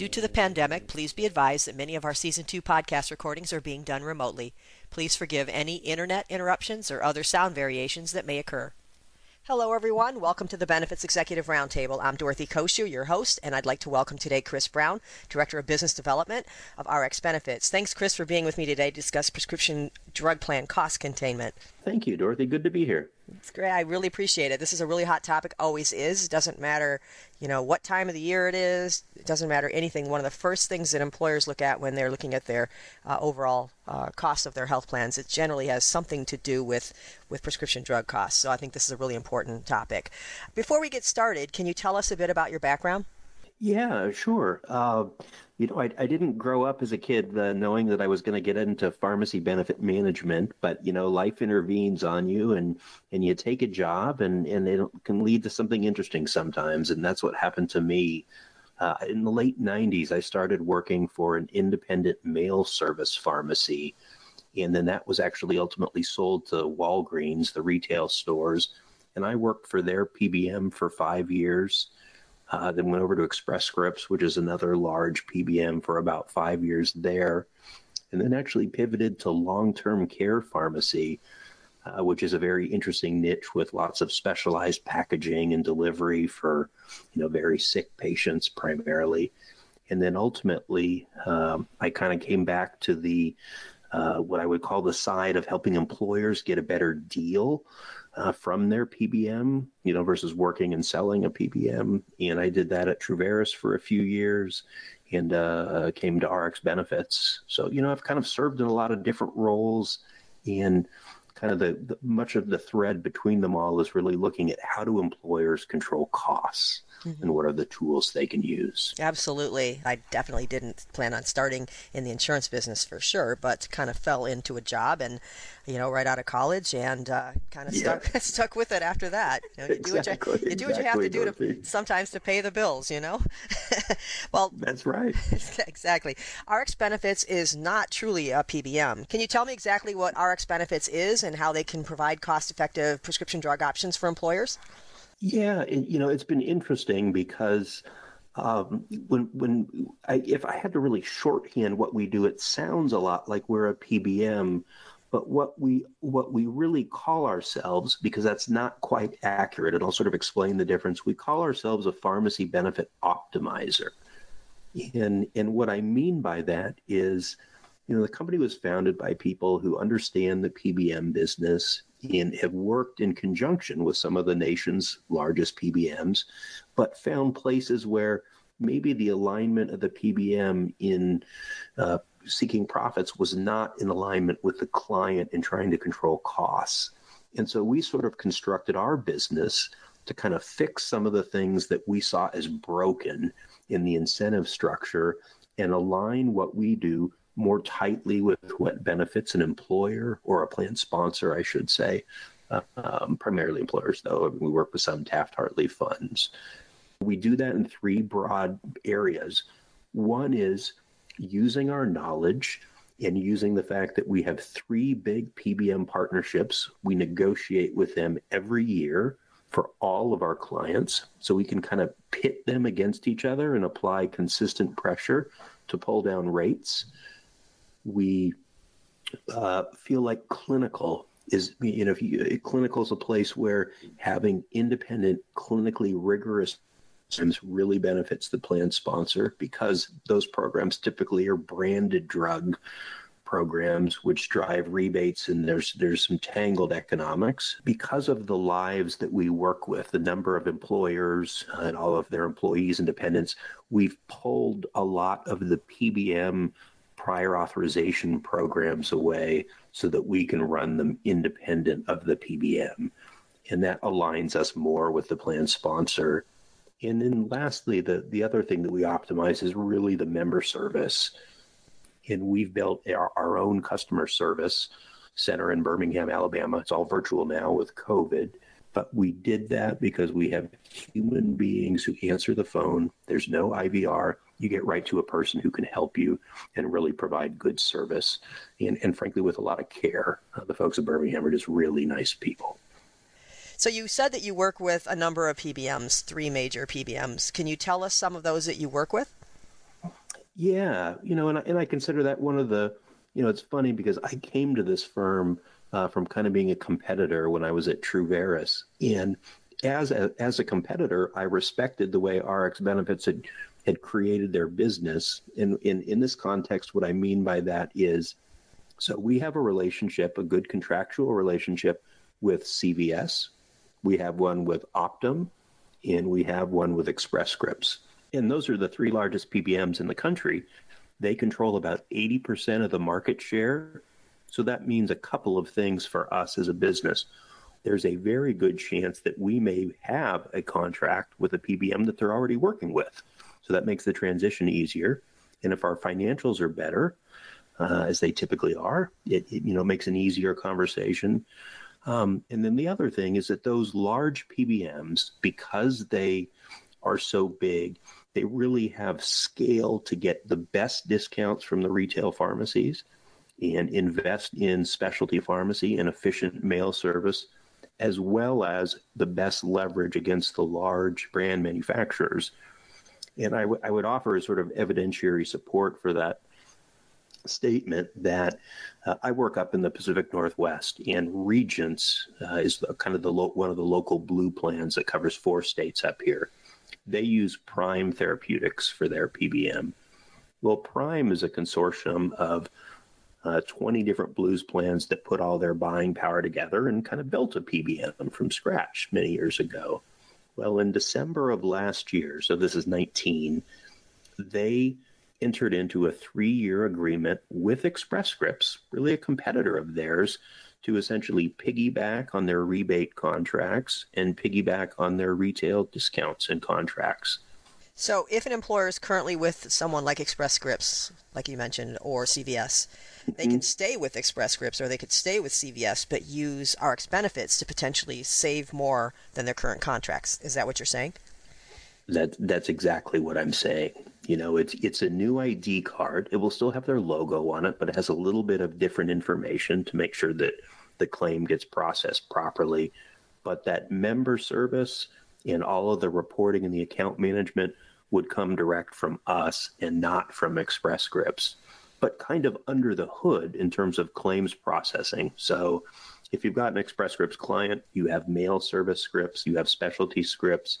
Due to the pandemic, please be advised that many of our Season 2 podcast recordings are being done remotely. Please forgive any internet interruptions or other sound variations that may occur. Hello, everyone. Welcome to the Benefits Executive Roundtable. I'm Dorothy Cociu, your host, and I'd like to welcome today Chris Brown, Director of Business Development of RX Benefits. Thanks, Chris, for being with me today to discuss prescription drug plan cost containment. Thank you, Dorothy. Good to be here. It's great. I really appreciate it. This is a really hot topic. Always is. It doesn't matter, you know, what time of the year it is. It doesn't matter anything. One of the first things that employers look at when they're looking at their uh, overall uh, costs of their health plans, it generally has something to do with with prescription drug costs. So I think this is a really important topic. Before we get started, can you tell us a bit about your background? Yeah, sure. Uh, you know, I, I didn't grow up as a kid uh, knowing that I was going to get into pharmacy benefit management, but you know, life intervenes on you, and and you take a job, and and it can lead to something interesting sometimes, and that's what happened to me. Uh, in the late '90s, I started working for an independent mail service pharmacy, and then that was actually ultimately sold to Walgreens, the retail stores, and I worked for their PBM for five years uh, then went over to Express Scripts, which is another large PBM for about five years there. And then actually pivoted to long term care pharmacy, uh, which is a very interesting niche with lots of specialized packaging and delivery for, you know, very sick patients primarily. And then ultimately, um, I kind of came back to the uh, what I would call the side of helping employers get a better deal uh, from their PBM, you know, versus working and selling a PBM. And I did that at Truveris for a few years and uh, came to RX Benefits. So, you know, I've kind of served in a lot of different roles and kind of the, the much of the thread between them all is really looking at how do employers control costs mm-hmm. and what are the tools they can use. Absolutely. I definitely didn't plan on starting in the insurance business for sure, but kind of fell into a job and, you know, right out of college and uh, kind of yeah. stuck stuck with it after that. You, know, you exactly, do what you, you do what you have to do to sometimes to pay the bills, you know? well, that's right. exactly. RX Benefits is not truly a PBM. Can you tell me exactly what RX Benefits is and how they can provide cost effective prescription drug options for employers? Yeah, you know, it's been interesting because um, when when I, if I had to really shorthand what we do, it sounds a lot like we're a PBM, but what we what we really call ourselves, because that's not quite accurate, and I'll sort of explain the difference. We call ourselves a pharmacy benefit optimizer, and and what I mean by that is, you know, the company was founded by people who understand the PBM business and have worked in conjunction with some of the nation's largest PBMs, but found places where maybe the alignment of the PBM in uh, seeking profits was not in alignment with the client in trying to control costs. And so we sort of constructed our business to kind of fix some of the things that we saw as broken in the incentive structure and align what we do more tightly with what benefits an employer or a plan sponsor, I should say. Um, primarily employers, though. we work with some Taft Hartley funds. We do that in three broad areas. One is using our knowledge and using the fact that we have three big PBM partnerships. We negotiate with them every year for all of our clients. So we can kind of pit them against each other and apply consistent pressure to pull down rates we uh, feel like clinical is you know you, clinical is a place where having independent clinically rigorous programs really benefits the plan sponsor because those programs typically are branded drug programs which drive rebates and there's there's some tangled economics. Because of the lives that we work with the number of employers and all of their employees and dependents we've pulled a lot of the PBM prior authorization programs away so that we can run them independent of the PBM. And that aligns us more with the plan sponsor. And then lastly, the, the other thing that we optimize is really the member service. and we've built our, our own customer service center in Birmingham, Alabama. It's all virtual now with COVID. But we did that because we have human beings who answer the phone. There's no IVR. You get right to a person who can help you and really provide good service. And, and frankly, with a lot of care. Uh, the folks at Birmingham are just really nice people. So you said that you work with a number of PBMs, three major PBMs. Can you tell us some of those that you work with? Yeah, you know, and I, and I consider that one of the, you know, it's funny because I came to this firm uh, from kind of being a competitor when I was at Truveris. And as a, as a competitor, I respected the way RX Benefits had had created their business. And in, in this context, what I mean by that is so we have a relationship, a good contractual relationship with CVS. We have one with Optum, and we have one with Express Scripts. And those are the three largest PBMs in the country. They control about 80% of the market share so that means a couple of things for us as a business. There's a very good chance that we may have a contract with a PBM that they're already working with. So that makes the transition easier. And if our financials are better, uh, as they typically are, it, it, you know makes an easier conversation. Um, and then the other thing is that those large PBMs, because they are so big, they really have scale to get the best discounts from the retail pharmacies and invest in specialty pharmacy and efficient mail service, as well as the best leverage against the large brand manufacturers. And I, w- I would offer a sort of evidentiary support for that statement that uh, I work up in the Pacific Northwest, and Regence uh, is kind of the lo- one of the local blue plans that covers four states up here. They use Prime Therapeutics for their PBM. Well, Prime is a consortium of uh, 20 different blues plans that put all their buying power together and kind of built a PBM from scratch many years ago. Well, in December of last year, so this is 19, they entered into a three year agreement with Express Scripts, really a competitor of theirs, to essentially piggyback on their rebate contracts and piggyback on their retail discounts and contracts. So, if an employer is currently with someone like Express Scripts, like you mentioned, or CVS, they can mm-hmm. stay with Express Scripts or they could stay with CVS, but use RX benefits to potentially save more than their current contracts. Is that what you're saying? That that's exactly what I'm saying. You know, it's it's a new ID card. It will still have their logo on it, but it has a little bit of different information to make sure that the claim gets processed properly. But that member service and all of the reporting and the account management would come direct from us and not from Express Scripts but kind of under the hood in terms of claims processing. So if you've got an Express Scripts client, you have mail service scripts, you have specialty scripts,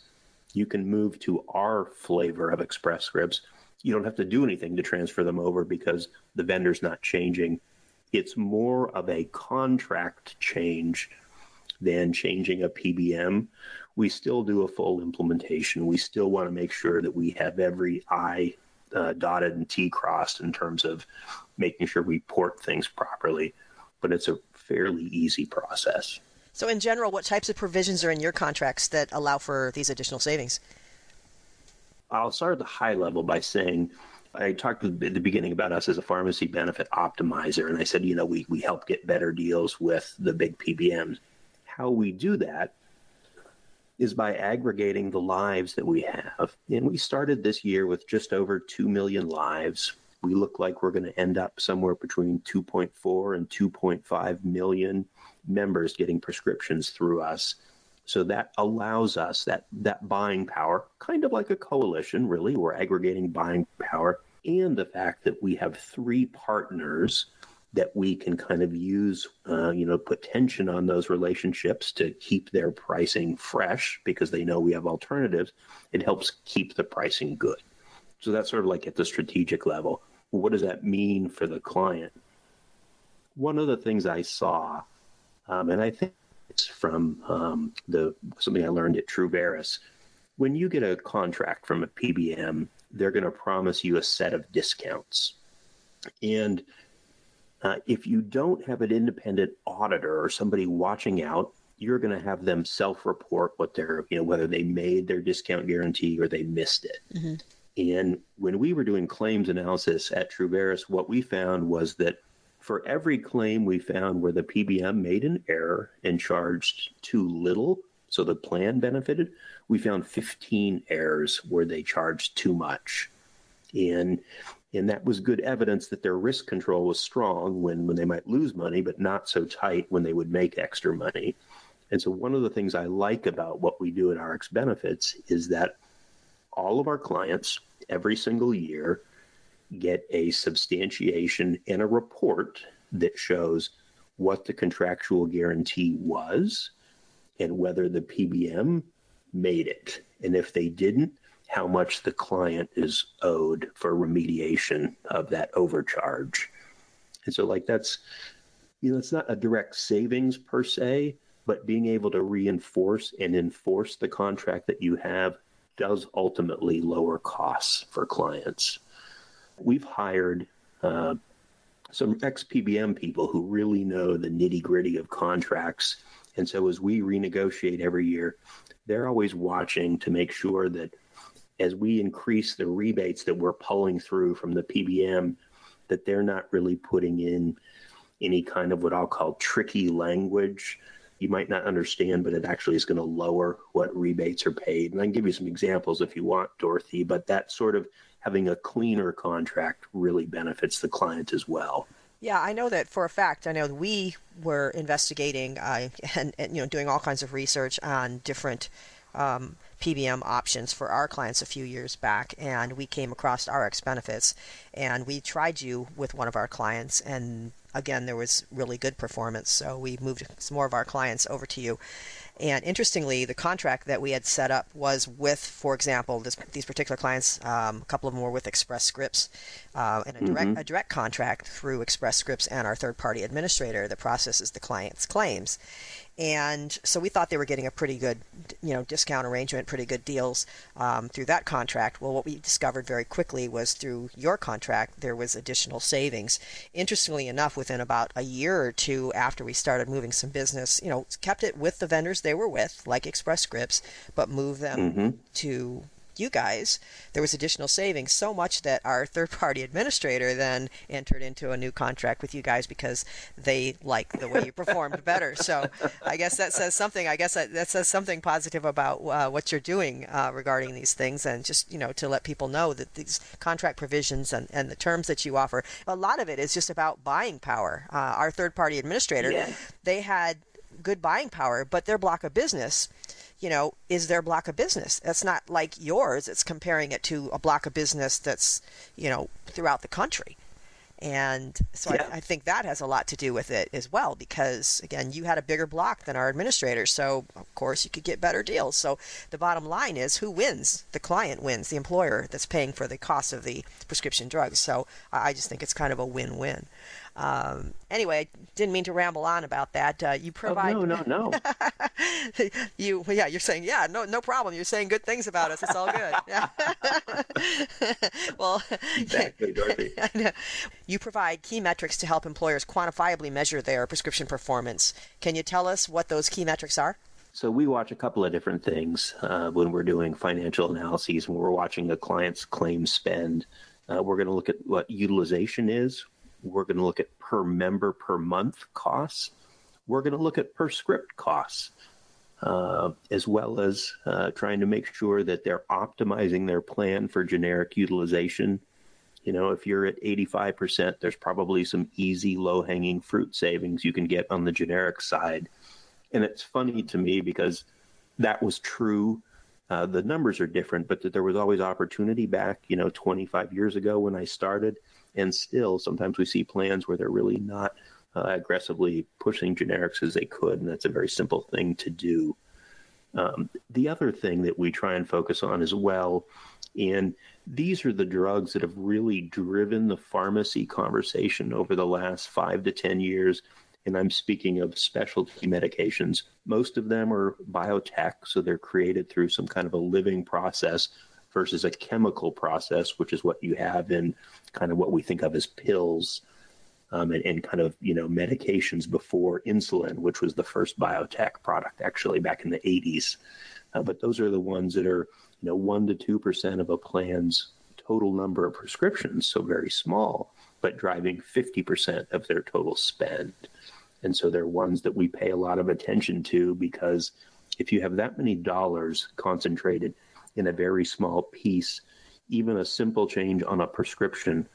you can move to our flavor of Express Scripts. You don't have to do anything to transfer them over because the vendor's not changing. It's more of a contract change than changing a PBM. We still do a full implementation. We still want to make sure that we have every I uh, dotted and T crossed in terms of making sure we port things properly. But it's a fairly easy process. So, in general, what types of provisions are in your contracts that allow for these additional savings? I'll start at the high level by saying I talked at the beginning about us as a pharmacy benefit optimizer, and I said, you know, we, we help get better deals with the big PBMs. How we do that is by aggregating the lives that we have. And we started this year with just over 2 million lives. We look like we're going to end up somewhere between 2.4 and 2.5 million members getting prescriptions through us. So that allows us that that buying power, kind of like a coalition, really. We're aggregating buying power, and the fact that we have three partners that we can kind of use, uh, you know, put tension on those relationships to keep their pricing fresh because they know we have alternatives. It helps keep the pricing good. So that's sort of like at the strategic level. What does that mean for the client? One of the things I saw, um, and I think it's from um, the something I learned at Truveris. When you get a contract from a PBM, they're going to promise you a set of discounts, and uh, if you don't have an independent auditor or somebody watching out, you're going to have them self-report what they're, you know, whether they made their discount guarantee or they missed it. Mm-hmm. And when we were doing claims analysis at Truveris, what we found was that for every claim we found where the PBM made an error and charged too little, so the plan benefited, we found 15 errors where they charged too much. And and that was good evidence that their risk control was strong when, when they might lose money, but not so tight when they would make extra money. And so, one of the things I like about what we do at RX Benefits is that all of our clients every single year get a substantiation and a report that shows what the contractual guarantee was and whether the PBM made it. And if they didn't, how much the client is owed for remediation of that overcharge. And so, like, that's, you know, it's not a direct savings per se, but being able to reinforce and enforce the contract that you have does ultimately lower costs for clients. We've hired uh, some ex PBM people who really know the nitty gritty of contracts. And so, as we renegotiate every year, they're always watching to make sure that as we increase the rebates that we're pulling through from the PBM, that they're not really putting in any kind of what I'll call tricky language. You might not understand, but it actually is going to lower what rebates are paid. And I can give you some examples if you want, Dorothy, but that sort of having a cleaner contract really benefits the client as well. Yeah, I know that for a fact. I know that we were investigating uh, and, and, you know doing all kinds of research on different um, PBM options for our clients a few years back, and we came across RX benefits, and we tried you with one of our clients, and again, there was really good performance, so we moved some more of our clients over to you. And interestingly, the contract that we had set up was with, for example, this, these particular clients. Um, a couple of them were with Express Scripts, uh, and a direct mm-hmm. a direct contract through Express Scripts and our third party administrator that processes the client's claims and so we thought they were getting a pretty good, you know, discount arrangement, pretty good deals um, through that contract. Well, what we discovered very quickly was through your contract there was additional savings. Interestingly enough, within about a year or two after we started moving some business, you know, kept it with the vendors they were with, like Express Scripts, but moved them mm-hmm. to you guys, there was additional savings, so much that our third party administrator then entered into a new contract with you guys because they like the way you performed better. So I guess that says something. I guess that, that says something positive about uh, what you're doing uh, regarding these things and just, you know, to let people know that these contract provisions and, and the terms that you offer, a lot of it is just about buying power. Uh, our third party administrator, yeah. they had good buying power, but their block of business you know, is their block of business. That's not like yours. It's comparing it to a block of business that's, you know, throughout the country. And so yeah. I, I, think that has a lot to do with it as well, because again, you had a bigger block than our administrators. So, of course, you could get better deals. So, the bottom line is who wins? The client wins, the employer that's paying for the cost of the prescription drugs. So, I just think it's kind of a win win. Um, anyway, I didn't mean to ramble on about that. Uh, you provide. Oh, no, no, no. you, yeah, you're saying, yeah, no, no problem. You're saying good things about us. It's all good. Yeah. well, exactly, Dorothy. You provide key metrics to help employers quantifiably measure their prescription performance. Can you tell us what those key metrics are? So we watch a couple of different things uh, when we're doing financial analyses. When we're watching a client's claim spend, uh, we're going to look at what utilization is. We're going to look at per member per month costs. We're going to look at per script costs, uh, as well as uh, trying to make sure that they're optimizing their plan for generic utilization. You know, if you're at 85%, there's probably some easy, low hanging fruit savings you can get on the generic side. And it's funny to me because that was true uh, the numbers are different, but that there was always opportunity back, you know, 25 years ago when I started. And still, sometimes we see plans where they're really not uh, aggressively pushing generics as they could, and that's a very simple thing to do. Um, the other thing that we try and focus on as well, and these are the drugs that have really driven the pharmacy conversation over the last five to 10 years. And I'm speaking of specialty medications. Most of them are biotech, so they're created through some kind of a living process versus a chemical process, which is what you have in kind of what we think of as pills um, and, and, kind of you know medications before insulin, which was the first biotech product actually back in the 80s. Uh, but those are the ones that are you know one to two percent of a plan's total number of prescriptions, so very small, but driving 50% of their total spend. And so they're ones that we pay a lot of attention to because if you have that many dollars concentrated in a very small piece, even a simple change on a prescription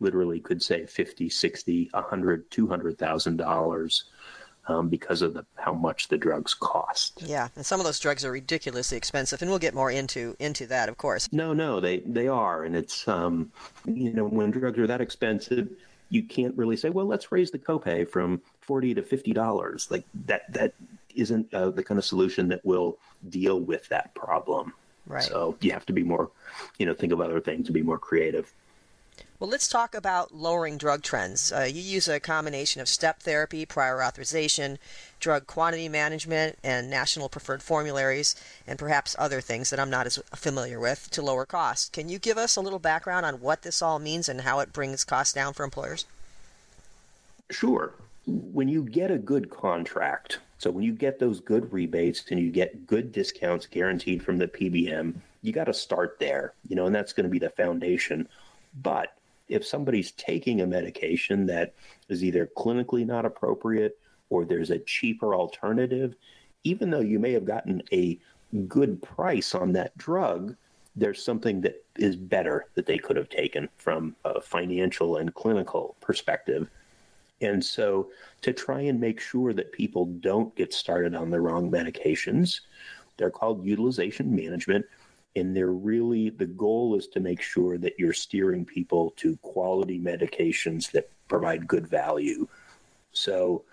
literally could save 50, 60, 100, 200,000 dollars um, because of the, how much the drugs cost. Yeah, and some of those drugs are ridiculously expensive, and we'll get more into into that, of course. No, no, they they are, and it's um, you know when drugs are that expensive, you can't really say, well, let's raise the copay from forty to fifty dollars. Like that that isn't uh, the kind of solution that will deal with that problem. Right. So you have to be more, you know, think of other things to be more creative. Well, let's talk about lowering drug trends. Uh, you use a combination of step therapy, prior authorization, drug quantity management, and national preferred formularies, and perhaps other things that I'm not as familiar with to lower costs. Can you give us a little background on what this all means and how it brings costs down for employers? Sure. When you get a good contract, so when you get those good rebates and you get good discounts guaranteed from the PBM, you got to start there, you know, and that's going to be the foundation. But if somebody's taking a medication that is either clinically not appropriate or there's a cheaper alternative, even though you may have gotten a good price on that drug, there's something that is better that they could have taken from a financial and clinical perspective. And so, to try and make sure that people don't get started on the wrong medications, they're called utilization management. And they're really the goal is to make sure that you're steering people to quality medications that provide good value. So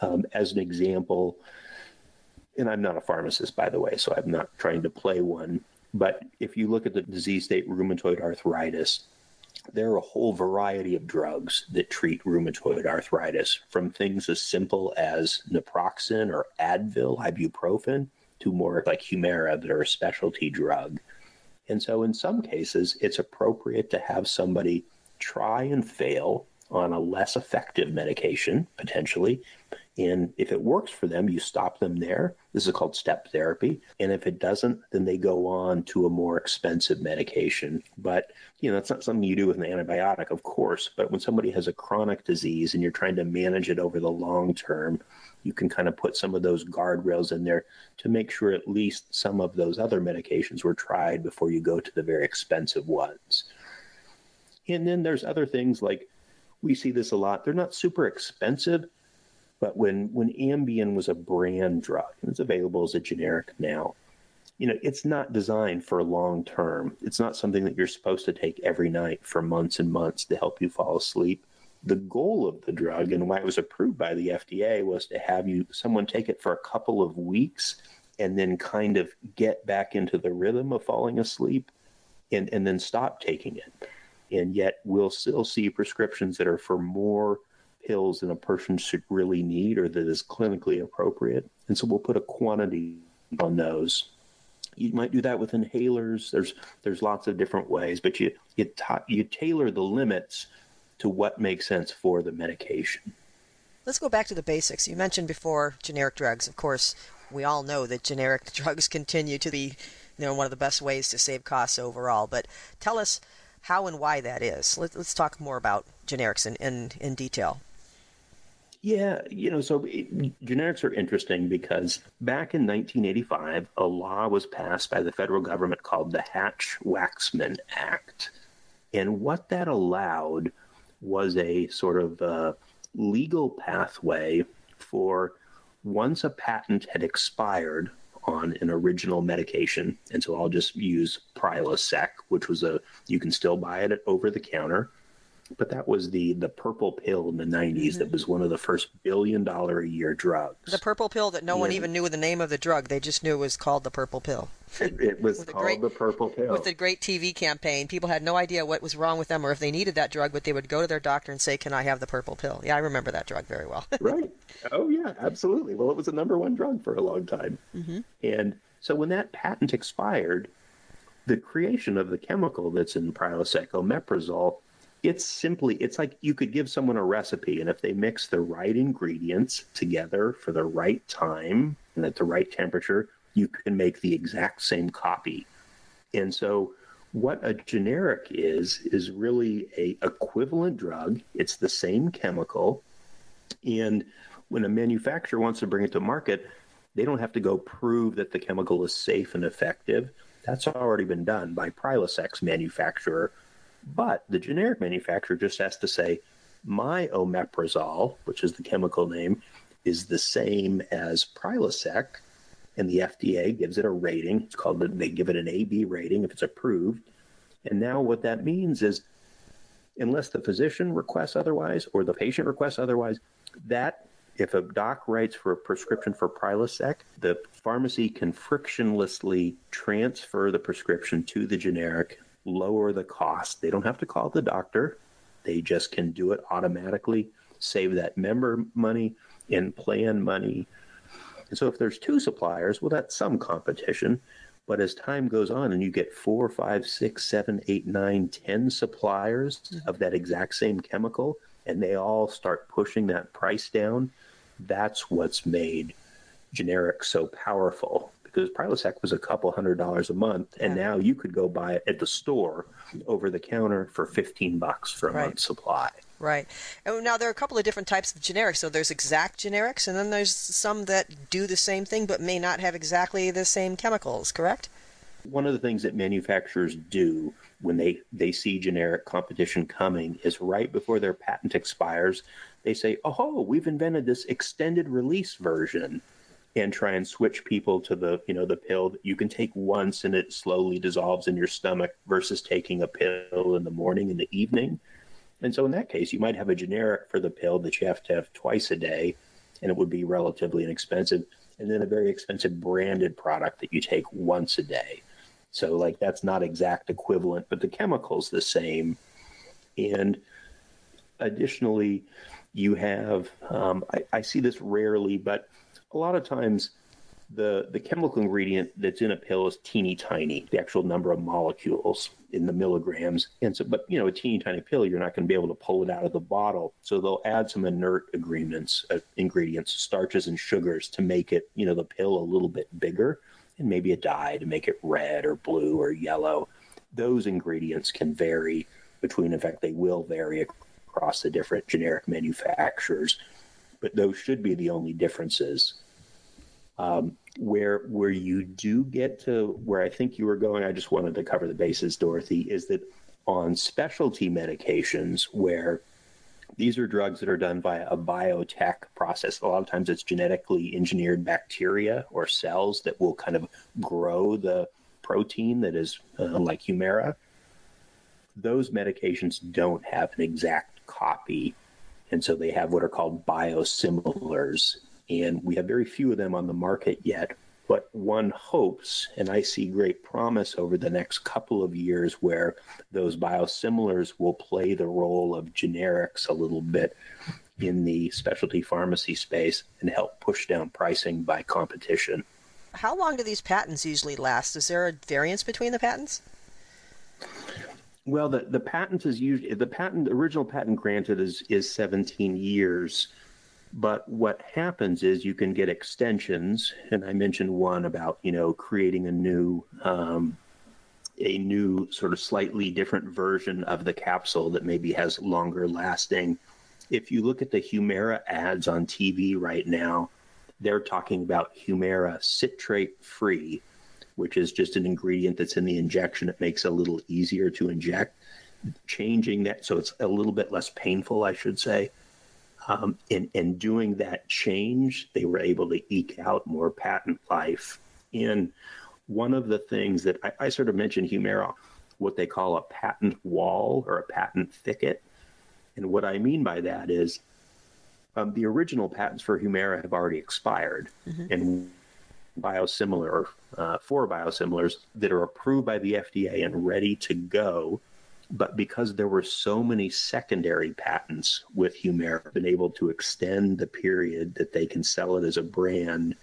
um, as an example and i'm not a pharmacist by the way so i'm not trying to play one but if you look at the disease state rheumatoid arthritis there are a whole variety of drugs that treat rheumatoid arthritis from things as simple as naproxen or advil ibuprofen to more like Humira that are a specialty drug. And so, in some cases, it's appropriate to have somebody try and fail on a less effective medication, potentially. And if it works for them, you stop them there. This is called step therapy. And if it doesn't, then they go on to a more expensive medication. But, you know, that's not something you do with an antibiotic, of course. But when somebody has a chronic disease and you're trying to manage it over the long term, you can kind of put some of those guardrails in there to make sure at least some of those other medications were tried before you go to the very expensive ones. And then there's other things like we see this a lot. They're not super expensive, but when when Ambien was a brand drug and it's available as a generic now, you know, it's not designed for long term. It's not something that you're supposed to take every night for months and months to help you fall asleep the goal of the drug and why it was approved by the FDA was to have you someone take it for a couple of weeks and then kind of get back into the rhythm of falling asleep and, and then stop taking it. And yet we'll still see prescriptions that are for more pills that a person should really need or that is clinically appropriate. And so we'll put a quantity on those. You might do that with inhalers. There's there's lots of different ways, but you you, ta- you tailor the limits to what makes sense for the medication. Let's go back to the basics. You mentioned before generic drugs. Of course, we all know that generic drugs continue to be you know, one of the best ways to save costs overall. But tell us how and why that is. Let, us talk more about generics in, in, in detail. Yeah, you know, so it, generics are interesting because back in 1985, a law was passed by the federal government called the Hatch Waxman Act. And what that allowed was a sort of uh, legal pathway for once a patent had expired on an original medication, and so I'll just use Prilosec, which was a you can still buy it at over the counter but that was the the purple pill in the 90s mm-hmm. that was one of the first billion dollar a year drugs. The purple pill that no one even knew the name of the drug. They just knew it was called the purple pill. It, it was called great, the purple pill. with the great tv campaign. People had no idea what was wrong with them or if they needed that drug but they would go to their doctor and say can i have the purple pill? Yeah i remember that drug very well. Right. Oh yeah absolutely. Well it was the number one drug for a long time. Mm-hmm. and so when that patent expired the creation of the chemical that's in Prilosec, omeprazole, it's simply it's like you could give someone a recipe and if they mix the right ingredients together for the right time and at the right temperature you can make the exact same copy and so what a generic is is really a equivalent drug. It's the same chemical, and when a manufacturer wants to bring it to market, they don't have to go prove that the chemical is safe and effective. That's already been done by Prilosec's manufacturer. But the generic manufacturer just has to say, my omeprazole, which is the chemical name, is the same as Prilosec, and the FDA gives it a rating. It's called they give it an AB rating if it's approved. And now what that means is, unless the physician requests otherwise or the patient requests otherwise, that if a doc writes for a prescription for Prilosec, the pharmacy can frictionlessly transfer the prescription to the generic, lower the cost. They don't have to call the doctor. They just can do it automatically, save that member money and plan money. And so if there's two suppliers, well, that's some competition. But as time goes on and you get four, five, six, seven, eight, nine, ten suppliers mm-hmm. of that exact same chemical, and they all start pushing that price down, that's what's made generic so powerful because Prilosec was a couple hundred dollars a month, and yeah. now you could go buy it at the store over the counter for 15 bucks for a right. month's supply. Right. And now there are a couple of different types of generics. So there's exact generics, and then there's some that do the same thing but may not have exactly the same chemicals, correct? One of the things that manufacturers do when they, they see generic competition coming is right before their patent expires, they say, oh, we've invented this extended release version and try and switch people to the you know the pill. That you can take once and it slowly dissolves in your stomach versus taking a pill in the morning and the evening. And so in that case you might have a generic for the pill that you have to have twice a day and it would be relatively inexpensive. And then a very expensive branded product that you take once a day. So like that's not exact equivalent but the chemical's the same. And additionally you have um, I, I see this rarely but a lot of times the the chemical ingredient that's in a pill is teeny tiny the actual number of molecules in the milligrams. And so but you know a teeny tiny pill you're not going to be able to pull it out of the bottle. So they'll add some inert agreements uh, ingredients starches and sugars to make it you know the pill a little bit bigger and maybe a dye to make it red or blue or yellow. Those ingredients can vary between in fact they will vary across the different generic manufacturers but those should be the only differences. Um, where where you do get to where I think you were going, I just wanted to cover the bases, Dorothy, is that on specialty medications where these are drugs that are done via a biotech process. A lot of times it's genetically engineered bacteria or cells that will kind of grow the protein that is uh, like Humira. Those medications don't have an exact copy and so they have what are called biosimilars. And we have very few of them on the market yet. But one hopes, and I see great promise over the next couple of years, where those biosimilars will play the role of generics a little bit in the specialty pharmacy space and help push down pricing by competition. How long do these patents usually last? Is there a variance between the patents? Well, the, the patent is usually the patent the original patent granted is is 17 years. But what happens is you can get extensions, and I mentioned one about you know creating a new um, a new sort of slightly different version of the capsule that maybe has longer lasting. If you look at the Humira ads on TV right now, they're talking about Humira citrate free, which is just an ingredient that's in the injection. It makes it a little easier to inject. Changing that so it's a little bit less painful, I should say. Um, and, and doing that change, they were able to eke out more patent life. And one of the things that I, I sort of mentioned Humira, what they call a patent wall or a patent thicket. And what I mean by that is um, the original patents for Humira have already expired. Mm-hmm. And biosimilar uh, four biosimilars that are approved by the FDA and ready to go. But because there were so many secondary patents with Humira, been able to extend the period that they can sell it as a brand,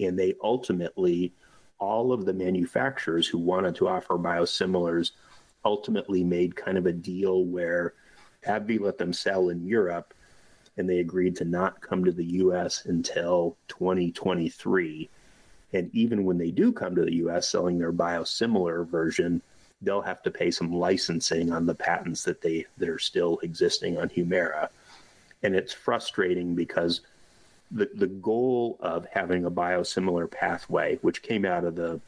and they ultimately, all of the manufacturers who wanted to offer biosimilars, ultimately made kind of a deal where AbbVie let them sell in Europe, and they agreed to not come to the U.S. until 2023 and even when they do come to the US selling their biosimilar version, they'll have to pay some licensing on the patents that they that are still existing on Humira. And it's frustrating because the the goal of having a biosimilar pathway, which came out of the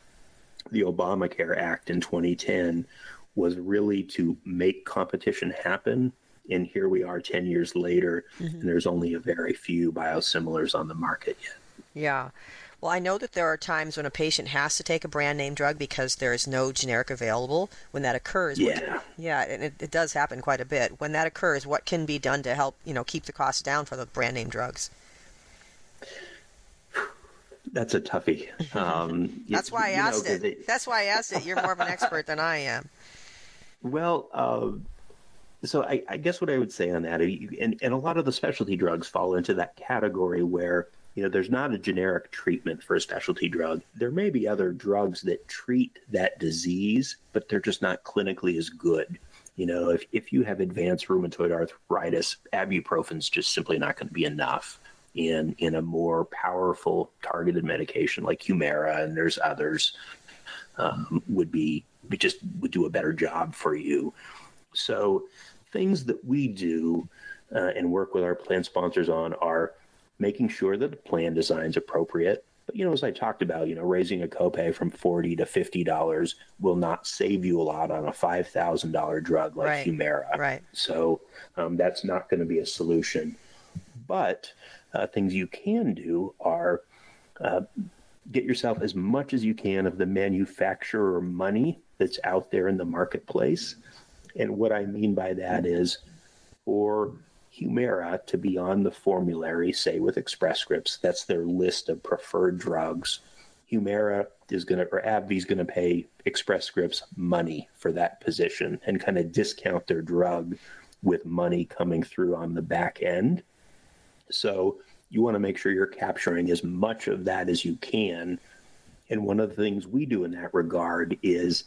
the Obamacare Act in 2010, was really to make competition happen. And here we are 10 years later, mm-hmm. and there's only a very few biosimilars on the market yet. Yeah. Well, I know that there are times when a patient has to take a brand name drug because there is no generic available. When that occurs, yeah, what, yeah, and it, it does happen quite a bit. When that occurs, what can be done to help you know keep the costs down for the brand name drugs? That's a toughie. Um, That's why I asked know, it. They... That's why I asked it. You're more of an expert than I am. Well, uh, so I, I, guess what I would say on that, and, and a lot of the specialty drugs fall into that category where you know, there's not a generic treatment for a specialty drug. There may be other drugs that treat that disease, but they're just not clinically as good. You know, if, if you have advanced rheumatoid arthritis, ibuprofen's just simply not going to be enough. In, in a more powerful targeted medication like Humira and there's others um, would be just would do a better job for you. So things that we do uh, and work with our plan sponsors on are making sure that the plan design is appropriate. But you know, as I talked about, you know, raising a copay from forty to fifty dollars will not save you a lot on a five thousand dollar drug like right. Humira. Right. So um, that's not going to be a solution. But uh, things you can do are uh, get yourself as much as you can of the manufacturer money that's out there in the marketplace. And what I mean by that is for Humira to be on the formulary, say with Express Scripts, that's their list of preferred drugs. Humira is going to, or AbbVie is going to pay Express Scripts money for that position and kind of discount their drug with money coming through on the back end. So you want to make sure you're capturing as much of that as you can. And one of the things we do in that regard is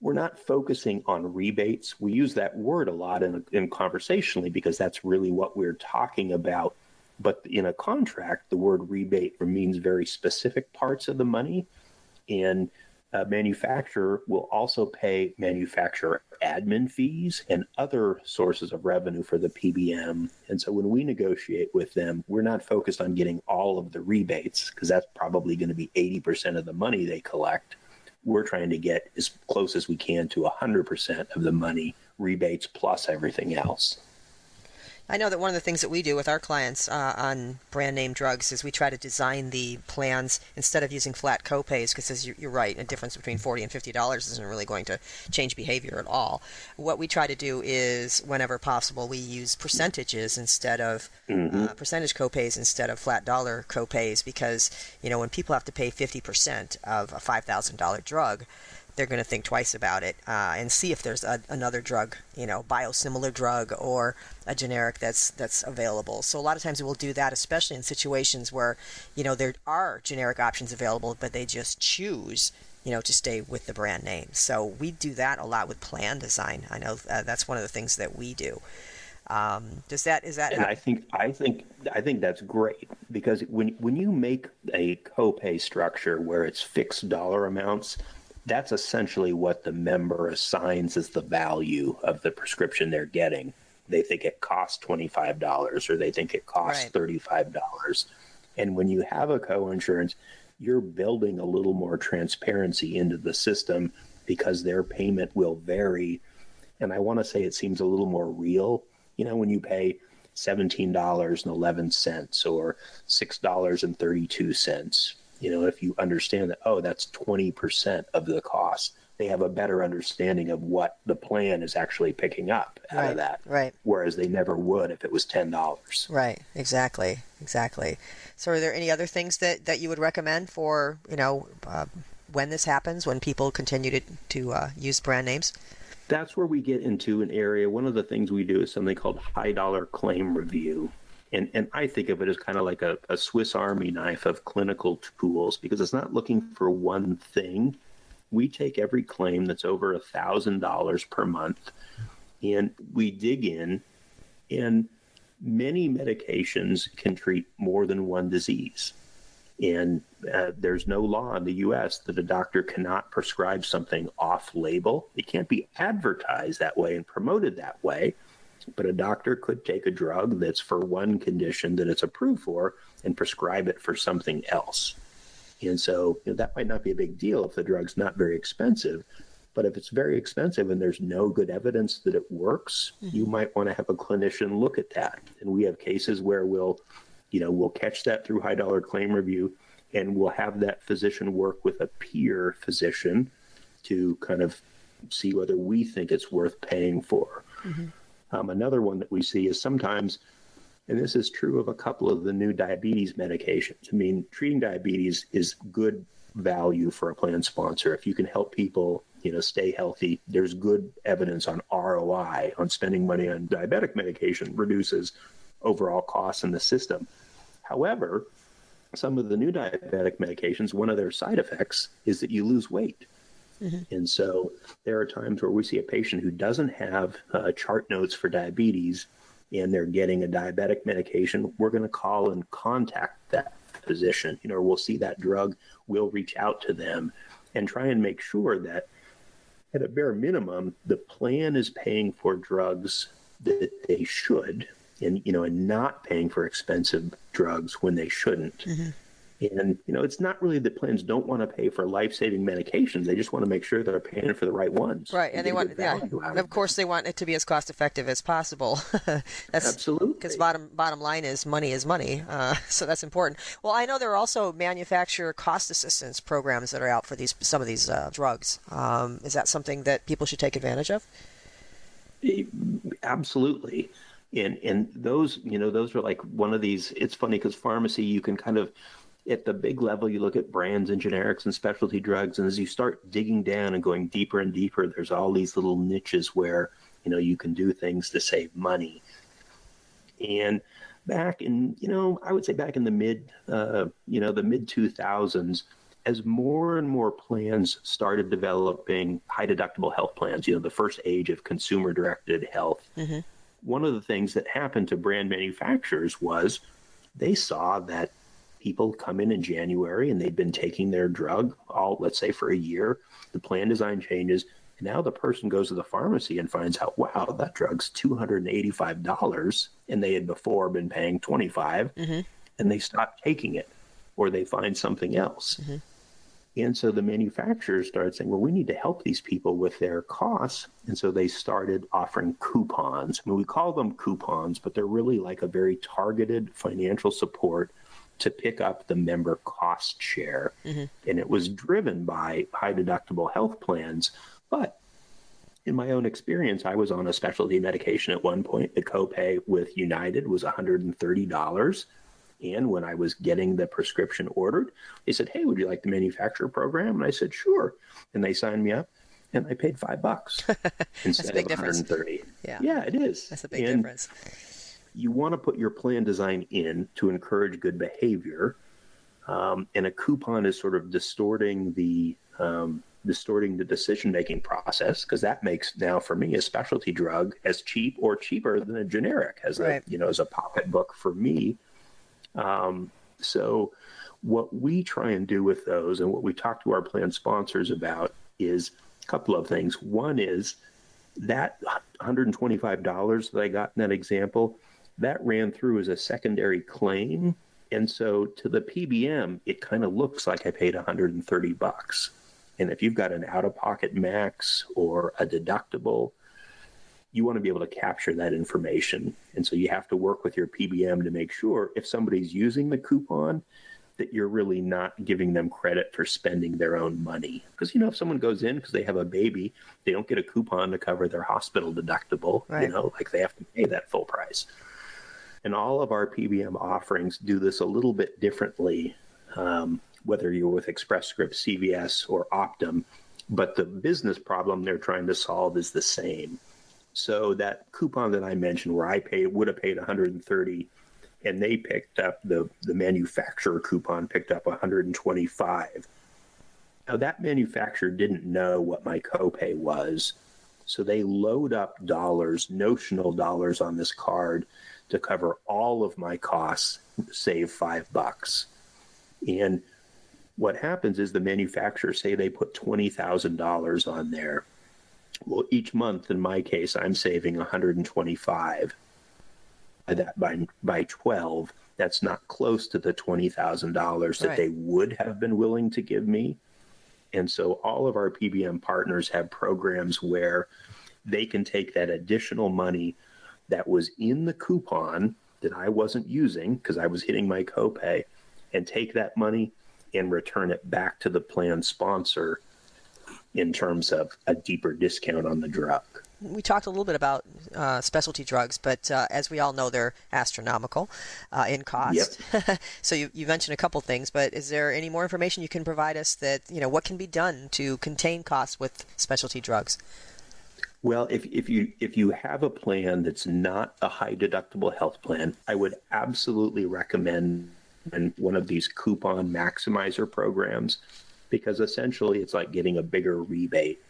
we're not focusing on rebates. We use that word a lot in, in conversationally because that's really what we're talking about. But in a contract, the word rebate means very specific parts of the money. And a manufacturer will also pay manufacturer admin fees and other sources of revenue for the PBM. And so when we negotiate with them, we're not focused on getting all of the rebates because that's probably going to be 80% of the money they collect we're trying to get as close as we can to 100% of the money rebates plus everything else. I know that one of the things that we do with our clients uh, on brand name drugs is we try to design the plans instead of using flat copays because you're, you're right, a difference between forty and fifty dollars isn't really going to change behavior at all. What we try to do is, whenever possible, we use percentages instead of mm-hmm. uh, percentage copays instead of flat dollar copays because you know when people have to pay fifty percent of a five thousand dollar drug they're going to think twice about it uh, and see if there's a, another drug, you know, biosimilar drug or a generic that's that's available. So a lot of times we'll do that, especially in situations where, you know, there are generic options available, but they just choose, you know, to stay with the brand name. So we do that a lot with plan design. I know uh, that's one of the things that we do. Um, does that is that? And I think I think I think that's great because when when you make a copay structure where it's fixed dollar amounts, that's essentially what the member assigns as the value of the prescription they're getting. They think it costs $25 or they think it costs right. $35. And when you have a co-insurance, you're building a little more transparency into the system because their payment will vary. And I want to say it seems a little more real. You know, when you pay $17.11 or $6.32 you know, if you understand that, oh, that's 20% of the cost, they have a better understanding of what the plan is actually picking up out right, of that. Right. Whereas they never would if it was $10. Right. Exactly. Exactly. So are there any other things that, that you would recommend for, you know, uh, when this happens, when people continue to, to uh, use brand names? That's where we get into an area. One of the things we do is something called high dollar claim review and and I think of it as kind of like a, a Swiss Army knife of clinical tools because it's not looking for one thing. We take every claim that's over a thousand dollars per month, and we dig in, and many medications can treat more than one disease. And uh, there's no law in the US that a doctor cannot prescribe something off label. It can't be advertised that way and promoted that way. But a doctor could take a drug that's for one condition that it's approved for and prescribe it for something else. And so you know, that might not be a big deal if the drug's not very expensive. But if it's very expensive and there's no good evidence that it works, mm-hmm. you might want to have a clinician look at that. And we have cases where we'll, you know, we'll catch that through high dollar claim review and we'll have that physician work with a peer physician to kind of see whether we think it's worth paying for. Mm-hmm. Um, another one that we see is sometimes and this is true of a couple of the new diabetes medications. I mean, treating diabetes is good value for a plan sponsor. If you can help people, you know, stay healthy, there's good evidence on ROI on spending money on diabetic medication reduces overall costs in the system. However, some of the new diabetic medications, one of their side effects is that you lose weight. Mm-hmm. And so there are times where we see a patient who doesn't have uh, chart notes for diabetes and they're getting a diabetic medication, we're going to call and contact that physician. You know, we'll see that drug, we'll reach out to them and try and make sure that at a bare minimum, the plan is paying for drugs that they should and you know and not paying for expensive drugs when they shouldn't. Mm-hmm. And you know, it's not really that plans don't want to pay for life-saving medications; they just want to make sure they're paying for the right ones. Right, and, and they want, yeah, of course, they want it to be as cost-effective as possible. that's absolutely because bottom bottom line is money is money, uh, so that's important. Well, I know there are also manufacturer cost assistance programs that are out for these some of these uh, drugs. Um, is that something that people should take advantage of? Absolutely and and those you know those are like one of these it's funny because pharmacy you can kind of at the big level, you look at brands and generics and specialty drugs, and as you start digging down and going deeper and deeper, there's all these little niches where you know you can do things to save money. And back in you know I would say back in the mid uh, you know the mid 2000s, as more and more plans started developing high deductible health plans, you know the first age of consumer directed health. Mm-hmm. One of the things that happened to brand manufacturers was they saw that people come in in January and they've been taking their drug all, let's say, for a year. The plan design changes. And now the person goes to the pharmacy and finds out, wow, that drug's $285. And they had before been paying 25 mm-hmm. and they stop taking it or they find something else. Mm-hmm. And so the manufacturers started saying, well, we need to help these people with their costs. And so they started offering coupons. I mean, we call them coupons, but they're really like a very targeted financial support to pick up the member cost share. Mm-hmm. And it was driven by high deductible health plans. But in my own experience, I was on a specialty medication at one point. The copay with United was $130. And when I was getting the prescription ordered, they said, Hey, would you like the manufacturer program? And I said, Sure. And they signed me up and I paid five bucks instead of 130. Difference. Yeah. yeah, it is. That's a big and difference you want to put your plan design in to encourage good behavior. Um, and a coupon is sort of distorting the um, distorting the decision making process because that makes now for me a specialty drug as cheap or cheaper than a generic as right. a you know as a pocketbook for me. Um, so what we try and do with those and what we talk to our plan sponsors about is a couple of things. One is that $125 that I got in that example that ran through as a secondary claim. And so to the PBM, it kind of looks like I paid 130 bucks. And if you've got an out of pocket max or a deductible, you want to be able to capture that information. And so you have to work with your PBM to make sure if somebody's using the coupon, that you're really not giving them credit for spending their own money. Because, you know, if someone goes in because they have a baby, they don't get a coupon to cover their hospital deductible, right. you know, like they have to pay that full price. And all of our PBM offerings do this a little bit differently, um, whether you're with Express Scripts, CVS, or Optum. But the business problem they're trying to solve is the same. So that coupon that I mentioned, where I paid would have paid 130, and they picked up the the manufacturer coupon picked up 125. Now that manufacturer didn't know what my copay was, so they load up dollars, notional dollars on this card to cover all of my costs, save five bucks. And what happens is the manufacturer say they put $20,000 on there. Well, each month, in my case, I'm saving 125. By that by by 12, that's not close to the $20,000 that Right. they would have been willing to give me. And so all of our PBM partners have programs where they can take that additional money that was in the coupon that I wasn't using because I was hitting my copay and take that money and return it back to the plan sponsor in terms of a deeper discount on the drug. We talked a little bit about uh, specialty drugs, but uh, as we all know, they're astronomical uh, in cost. so you, you mentioned a couple things, but is there any more information you can provide us that you know what can be done to contain costs with specialty drugs? Well, if, if you if you have a plan that's not a high deductible health plan, I would absolutely recommend one of these coupon maximizer programs because essentially it's like getting a bigger rebate.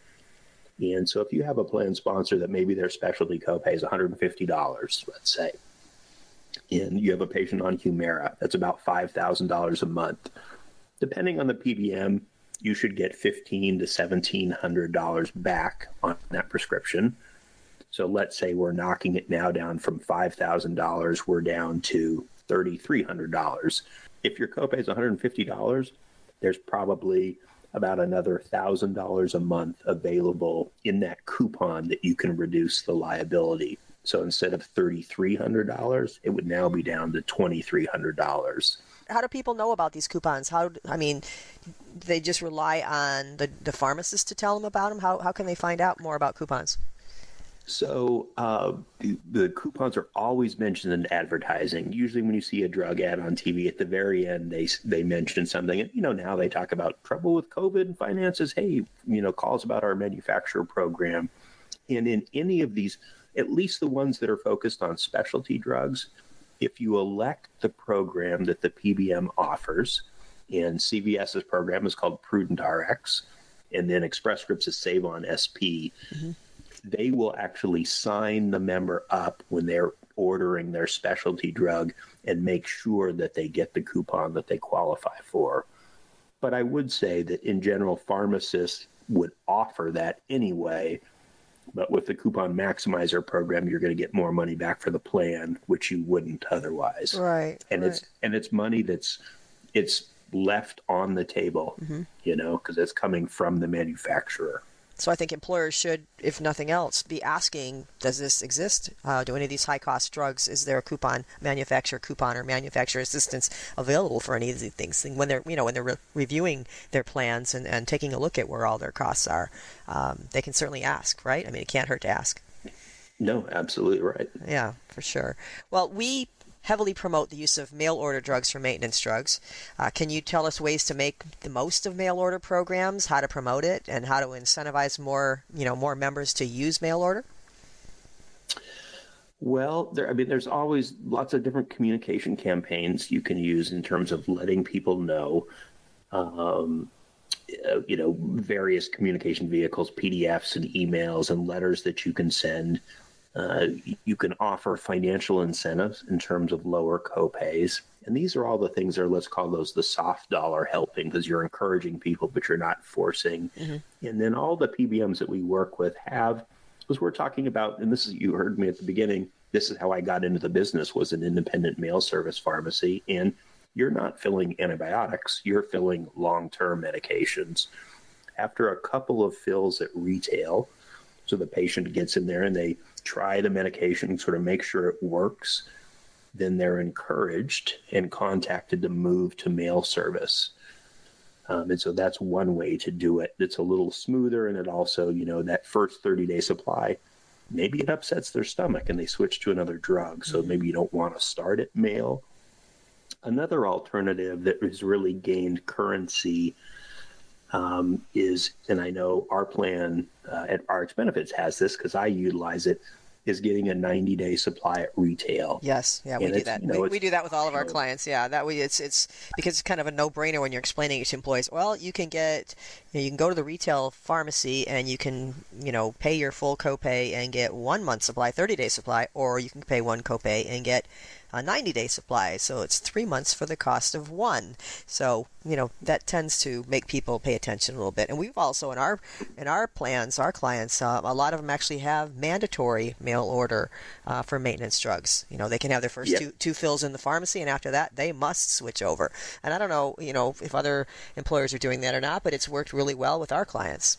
And so if you have a plan sponsor that maybe their specialty copay is $150, let's say, and you have a patient on Humira, that's about $5,000 a month. Depending on the PBM, you should get fifteen to seventeen hundred dollars back on that prescription. So let's say we're knocking it now down from five thousand dollars, we're down to thirty three hundred dollars. If your copay is one hundred and fifty dollars, there's probably about another thousand dollars a month available in that coupon that you can reduce the liability. So instead of thirty three hundred dollars, it would now be down to twenty three hundred dollars. How do people know about these coupons? How I mean, they just rely on the, the pharmacist to tell them about them. How how can they find out more about coupons? So uh, the, coupons are always mentioned in advertising. Usually, when you see a drug ad on TV, at the very end they they mention something. And you know now they talk about trouble with COVID and finances. Hey, you know calls about our manufacturer program. And in any of these, at least the ones that are focused on specialty drugs, if you elect the program that the PBM offers, and CVS's program is called Prudent RX, and then Express Scripts is SaveOnSP mm-hmm. they will actually sign the member up when they're ordering their specialty drug and make sure that they get the coupon that they qualify for. But I would say that in general, pharmacists would offer that anyway. But with the coupon maximizer program, you're going to get more money back for the plan, which you wouldn't otherwise. Right. And it's and it's money that's it's left on the table, mm-hmm. you know, because it's coming from the manufacturer. So I think employers should, if nothing else, be asking: Does this exist? Uh, do any of these high-cost drugs? Is there a coupon, manufacturer coupon, or manufacturer assistance available for any of these things? When they're, you know, when they're re- reviewing their plans and, and taking a look at where all their costs are, um, they can certainly ask, right? I mean, it can't hurt to ask. No, absolutely right. Yeah, for sure. Well, we heavily promote the use of mail order drugs for maintenance drugs. Uh, can you tell us ways to make the most of mail order programs, how to promote it, and how to incentivize more, you know, more members to use mail order? Well, there, I mean, there's always lots of different communication campaigns you can use in terms of letting people know, um, uh, you know, various communication vehicles, PDFs and emails and letters that you can send. Uh, you can offer financial incentives in terms of lower copays. And these are all the things that are, let's call those the soft dollar helping because you're encouraging people, but you're not forcing. And then all the PBMs that we work with have was we're talking about, and this is you heard me at the beginning. This is how I got into the business was an independent mail service pharmacy, and you're not filling antibiotics; you're filling long-term medications. After a couple of fills at retail, so the patient gets in there and they try the medication, sort of make sure it works. Then they're encouraged and contacted to move to mail service. Um, and so that's one way to do it. It's a little smoother, and it also, you know, that first 30 day supply, maybe it upsets their stomach and they switch to another drug. So maybe you don't want to start at mail. Another alternative that has really gained currency um, is, and I know our plan uh, at RxBenefits has this because I utilize it, is getting a 90 day supply at retail. Yes, yeah, we And do that. you know, we, we do that with all of our clients. Yeah, that way it's it's because it's kind of a no-brainer when you're explaining it to employees. Well, you can get you, can go to the retail pharmacy and you can you know pay your full copay and get one month supply, 30 day supply, or you can pay one copay and get a 90 day supply. So it's three months for the cost of one. So, you know, that tends to make people pay attention a little bit. And we've also, in our, in our plans, our clients, uh, a lot of them actually have mandatory mail order uh, for maintenance drugs. You know, they can have their first two, two fills in the pharmacy, and after that, they must switch over. And I don't know, you know, if other employers are doing that or not, but it's worked really well with our clients.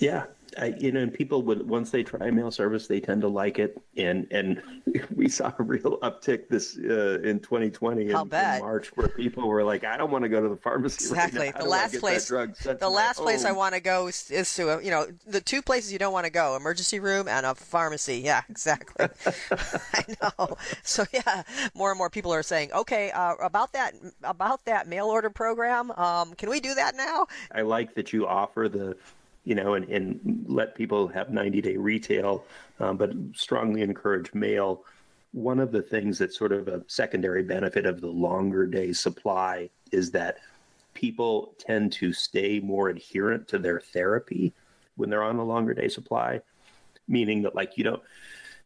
Yeah, I, you know, and people would once they try mail service, they tend to like it, and and we saw a real uptick this uh, in 2020 in, in, March, where people were like, "I don't want to go to the pharmacy." Exactly. Right the last place, the last place I want to go is, is, to a, you know the two places you don't want to go: emergency room and a pharmacy. Yeah, exactly. I know. So yeah, more and more people are saying, "Okay, uh, about that about that mail order program, um, can we do that now?" I like that you offer the you know, and, and let people have 90 day retail, um, but strongly encourage mail. One of the things that's sort of a secondary benefit of the longer day supply is that people tend to stay more adherent to their therapy when they're on a longer day supply, meaning that, like, you know,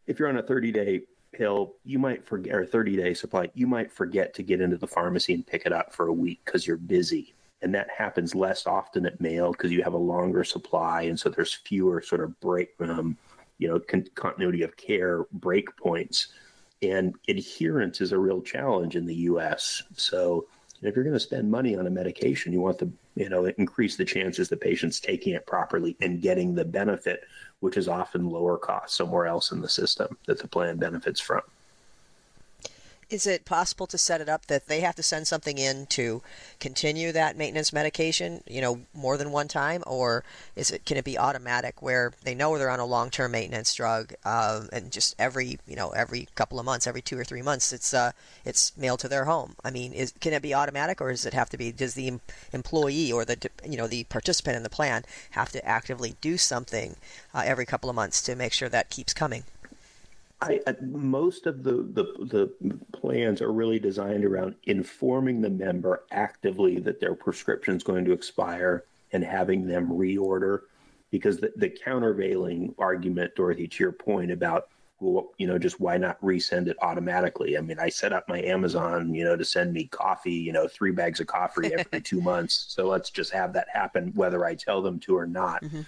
if you're on a 30 day pill, you might forget, or 30 day supply, you might forget to get into the pharmacy and pick it up for a week because you're busy and that happens less often at mail because you have a longer supply, and so there's fewer sort of break, um, you know, con- continuity of care break points, and adherence is a real challenge in the U.S. So if you're going to spend money on a medication, you want to, you know, increase the chances the patient's taking it properly and getting the benefit, which is often lower cost somewhere else in the system that the plan benefits from is it possible to set it up that they have to send something in to continue that maintenance medication, you know, more than one time, or is it can it be automatic where they know they're on a long-term maintenance drug, uh, and just every you know every couple of months, every two or three months, it's uh it's mailed to their home. I mean, is can it be automatic, or does it have to be? Does the employee or the you know the participant in the plan have to actively do something uh, every couple of months to make sure that keeps coming? I, most of the, the, the plans are really designed around informing the member actively that their prescription is going to expire and having them reorder. Because the, the countervailing argument, Dorothy, to your point about well, you know, just why not resend it automatically? I mean, I set up my Amazon, you know, to send me coffee, you know, three bags of coffee every two months. So let's just have that happen, whether I tell them to or not. Mm-hmm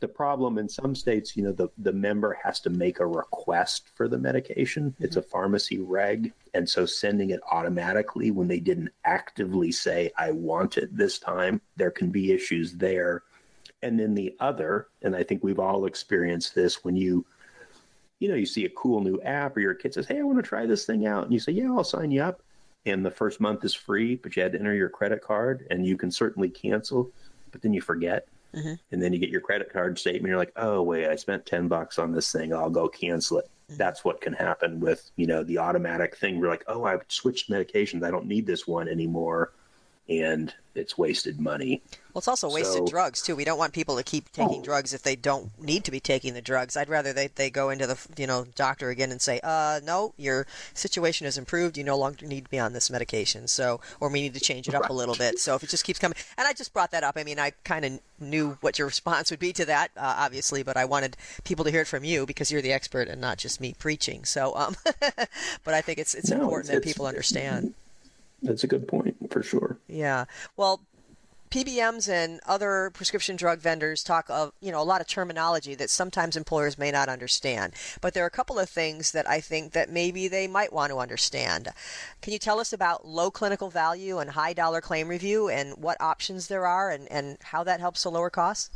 the problem in some states, you know, the, the member has to make a request for the medication. Mm-hmm. It's a pharmacy reg. And so sending it automatically when they didn't actively say, I want it this time, there can be issues there. And then the other, and I think we've all experienced this when you, you know, you see a cool new app or your kid says, Hey, I want to try this thing out. And you say, Yeah, I'll sign you up. And the first month is free, but you had to enter your credit card and you can certainly cancel, but then you forget Mm-hmm. And then you get your credit card statement. You're like, oh, wait, I spent 10 bucks on this thing. I'll go cancel it. Mm-hmm. That's what can happen with, you know, the automatic thing. We're like, oh, I've switched medications. I don't need this one anymore. And it's wasted money. Well, it's also wasted so, drugs too. We don't want people to keep taking oh. drugs if they don't need to be taking the drugs. I'd rather they, they go into the you know doctor again and say, uh, no, your situation has improved. You no longer need to be on this medication. So, or we need to change it up right. a little bit. So if it just keeps coming, and I just brought that up. I mean, I kind of knew what your response would be to that, uh, obviously, but I wanted people to hear it from you because you're the expert and not just me preaching. So, um, but I think it's it's no, important it's, that people understand. That's a good point for sure. Yeah. Well, PBMs and other prescription drug vendors talk of, you know, a lot of terminology that sometimes employers may not understand. But there are a couple of things that I think that maybe they might want to understand. Can you tell us about low clinical value and high dollar claim review and what options there are and, and how that helps to lower costs?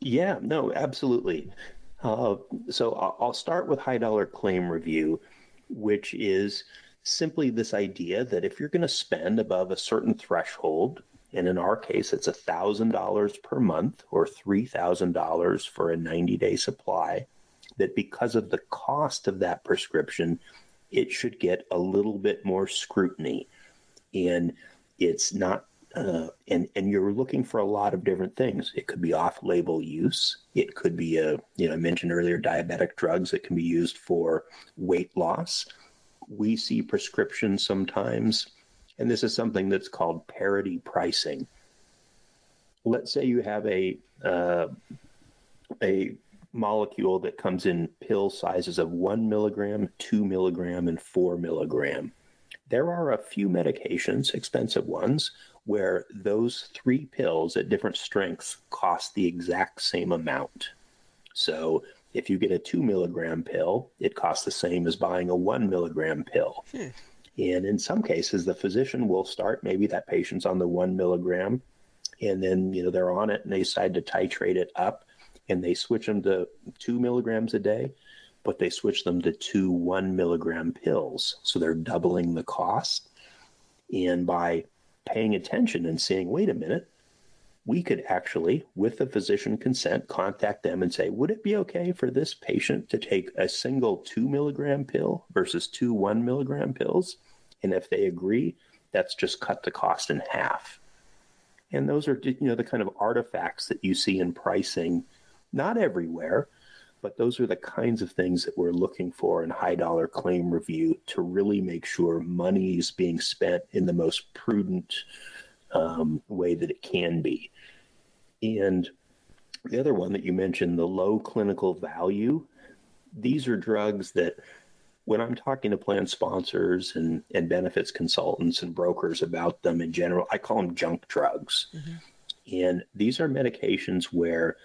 Yeah, no, absolutely. Uh, so I'll start with high dollar claim review, which is simply this idea that if you're going to spend above a certain threshold, and in our case, it's $1,000 per month or $3,000 for a 90 day supply, that because of the cost of that prescription, it should get a little bit more scrutiny. And it's not uh, and and you're looking for a lot of different things. It could be off-label use. It could be a you know I mentioned earlier diabetic drugs that can be used for weight loss we see prescriptions sometimes, and this is something that's called parity pricing. Let's say you have a uh, a molecule that comes in pill sizes of one milligram, two milligram, and four milligram. There are a few medications, expensive ones, where those three pills at different strengths cost the exact same amount. So if you get a two milligram pill, it costs the same as buying a one milligram pill. Hmm. And in some cases, the physician will start maybe that patient's on the one milligram, and then you know they're on it and they decide to titrate it up, and they switch them to two milligrams a day, but they switch them to two one milligram pills, so they're doubling the cost. And by paying attention and saying, wait a minute, we could actually, with the physician consent, contact them and say, would it be okay for this patient to take a single two milligram pill versus two one milligram pills? And if they agree, that's just cut the cost in half. And those are, you know, the kind of artifacts that you see in pricing, not everywhere, but those are the kinds of things that we're looking for in high dollar claim review to really make sure money is being spent in the most prudent um, way that it can be. And the other one that you mentioned, the low clinical value, these are drugs that when I'm talking to plan sponsors and, and benefits consultants and brokers about them in general, I call them junk drugs. Mm-hmm. And these are medications where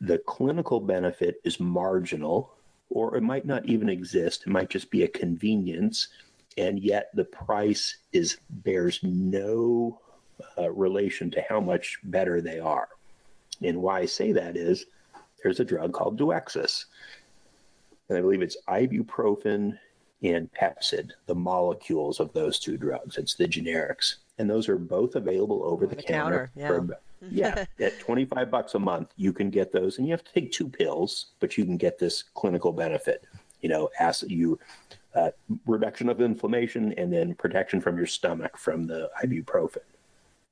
the clinical benefit is marginal, or it might not even exist. It might just be a convenience, and yet the price is bears no uh, relation to how much better they are. And why I say that is there's a drug called Duexis. And I believe it's ibuprofen and Pepcid, the molecules of those two drugs. It's the generics. And those are both available over, the, the, counter. counter yeah. For, yeah, at 25 bucks a month, you can get those. And you have to take two pills, but you can get this clinical benefit. You know, acid, you uh, reduction of inflammation and then protection from your stomach from the ibuprofen.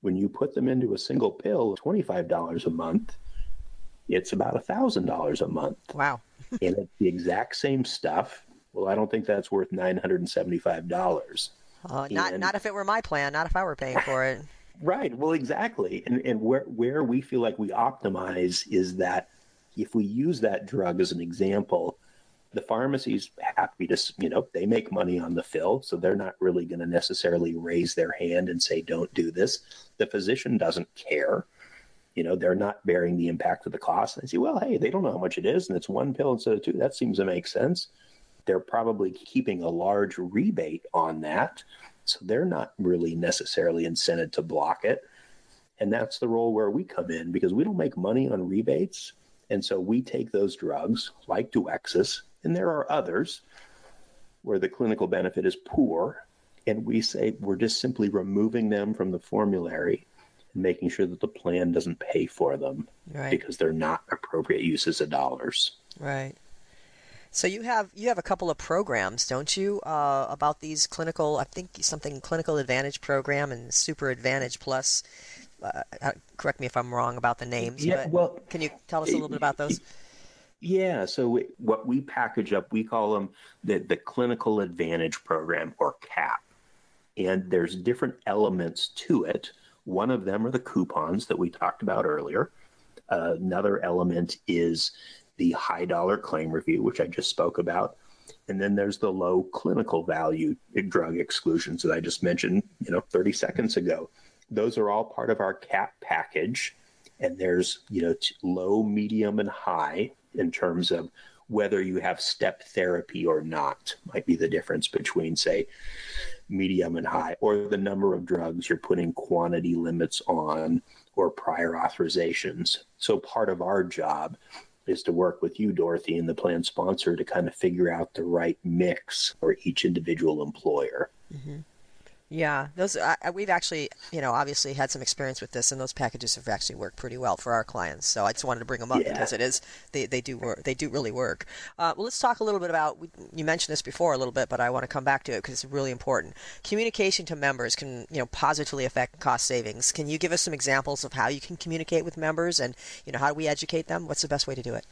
When you put them into a single pill, $25 a month, it's about $1,000 a month. Wow. and it's the exact same stuff. Well, I don't think that's worth $975. Uh, not, and, not if it were my plan, not if I were paying for it. right. Well, exactly. And, and where, where we feel like we optimize is that if we use that drug as an example, the pharmacy's happy to, you know, they make money on the fill, so they're not really going to necessarily raise their hand and say, don't do this. The physician doesn't care. You know, they're not bearing the impact of the cost. And they say, well, hey, they don't know how much it is, and it's one pill instead of two. That seems to make sense. They're probably keeping a large rebate on that. So they're not really necessarily incented to block it. And that's the role where we come in because we don't make money on rebates. And so we take those drugs like Duexis and there are others where the clinical benefit is poor. And we say we're just simply removing them from the formulary and making sure that the plan doesn't pay for them right. because they're not appropriate uses of dollars. Right. So you have you have a couple of programs, don't you, uh, about these clinical? I think something clinical advantage program and super advantage plus. Uh, uh correct me if I'm wrong about the names. Yeah, well, can you tell us a little bit about those? Yeah, so what we package up, we call them the, the Clinical Advantage Program or CAP. And there's different elements to it. One of them are the coupons that we talked about earlier. Uh, another element is the high dollar claim review, which I just spoke about. And then there's the low clinical value drug exclusions that I just mentioned, you know, 30 seconds ago. Those are all part of our CAP package. And there's, you know, low, medium, and high in terms of whether you have step therapy or not might be the difference between say medium and high or the number of drugs you're putting quantity limits on or prior authorizations so part of our job is to work with you dorothy and the plan sponsor to kind of figure out the right mix for each individual employer mm-hmm. Yeah, those uh, we've actually, you know, obviously had some experience with this, and those packages have actually worked pretty well for our clients. So I just wanted to bring them up yeah. because it is they, they do work they do really work. Uh, well, let's talk a little bit about you mentioned this before a little bit, but I want to come back to it because it's really important. Communication to members can you know positively affect cost savings. Can you give us some examples of how you can communicate with members, and you know how do we educate them? What's the best way to do it?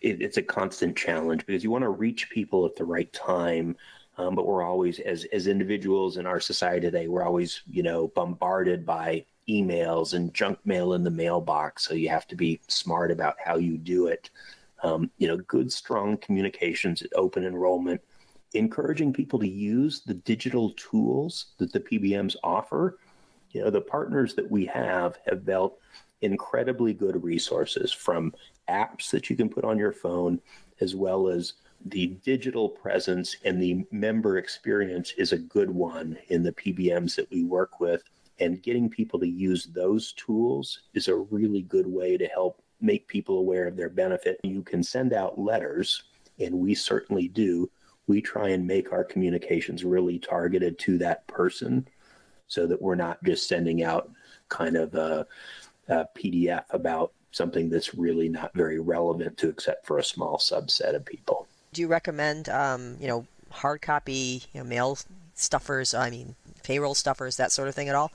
it it's a constant challenge because you want to reach people at the right time um, but we're always, as as individuals in our society today, we're always, you know, bombarded by emails and junk mail in the mailbox. So you have to be smart about how you do it. um, you know, good, strong communications at open enrollment, encouraging people to use the digital tools that the PBMs offer. You know, the partners that we have have built incredibly good resources from apps that you can put on your phone, as well as the digital presence and the member experience is a good one in the PBMs that we work with. And getting people to use those tools is a really good way to help make people aware of their benefit. You can send out letters, and we certainly do. We try and make our communications really targeted to that person so that we're not just sending out kind of a, a PDF about something that's really not very relevant to except for a small subset of people. Do you recommend, um, you know, hard copy, you know, mail stuffers? I mean, payroll stuffers, that sort of thing at all?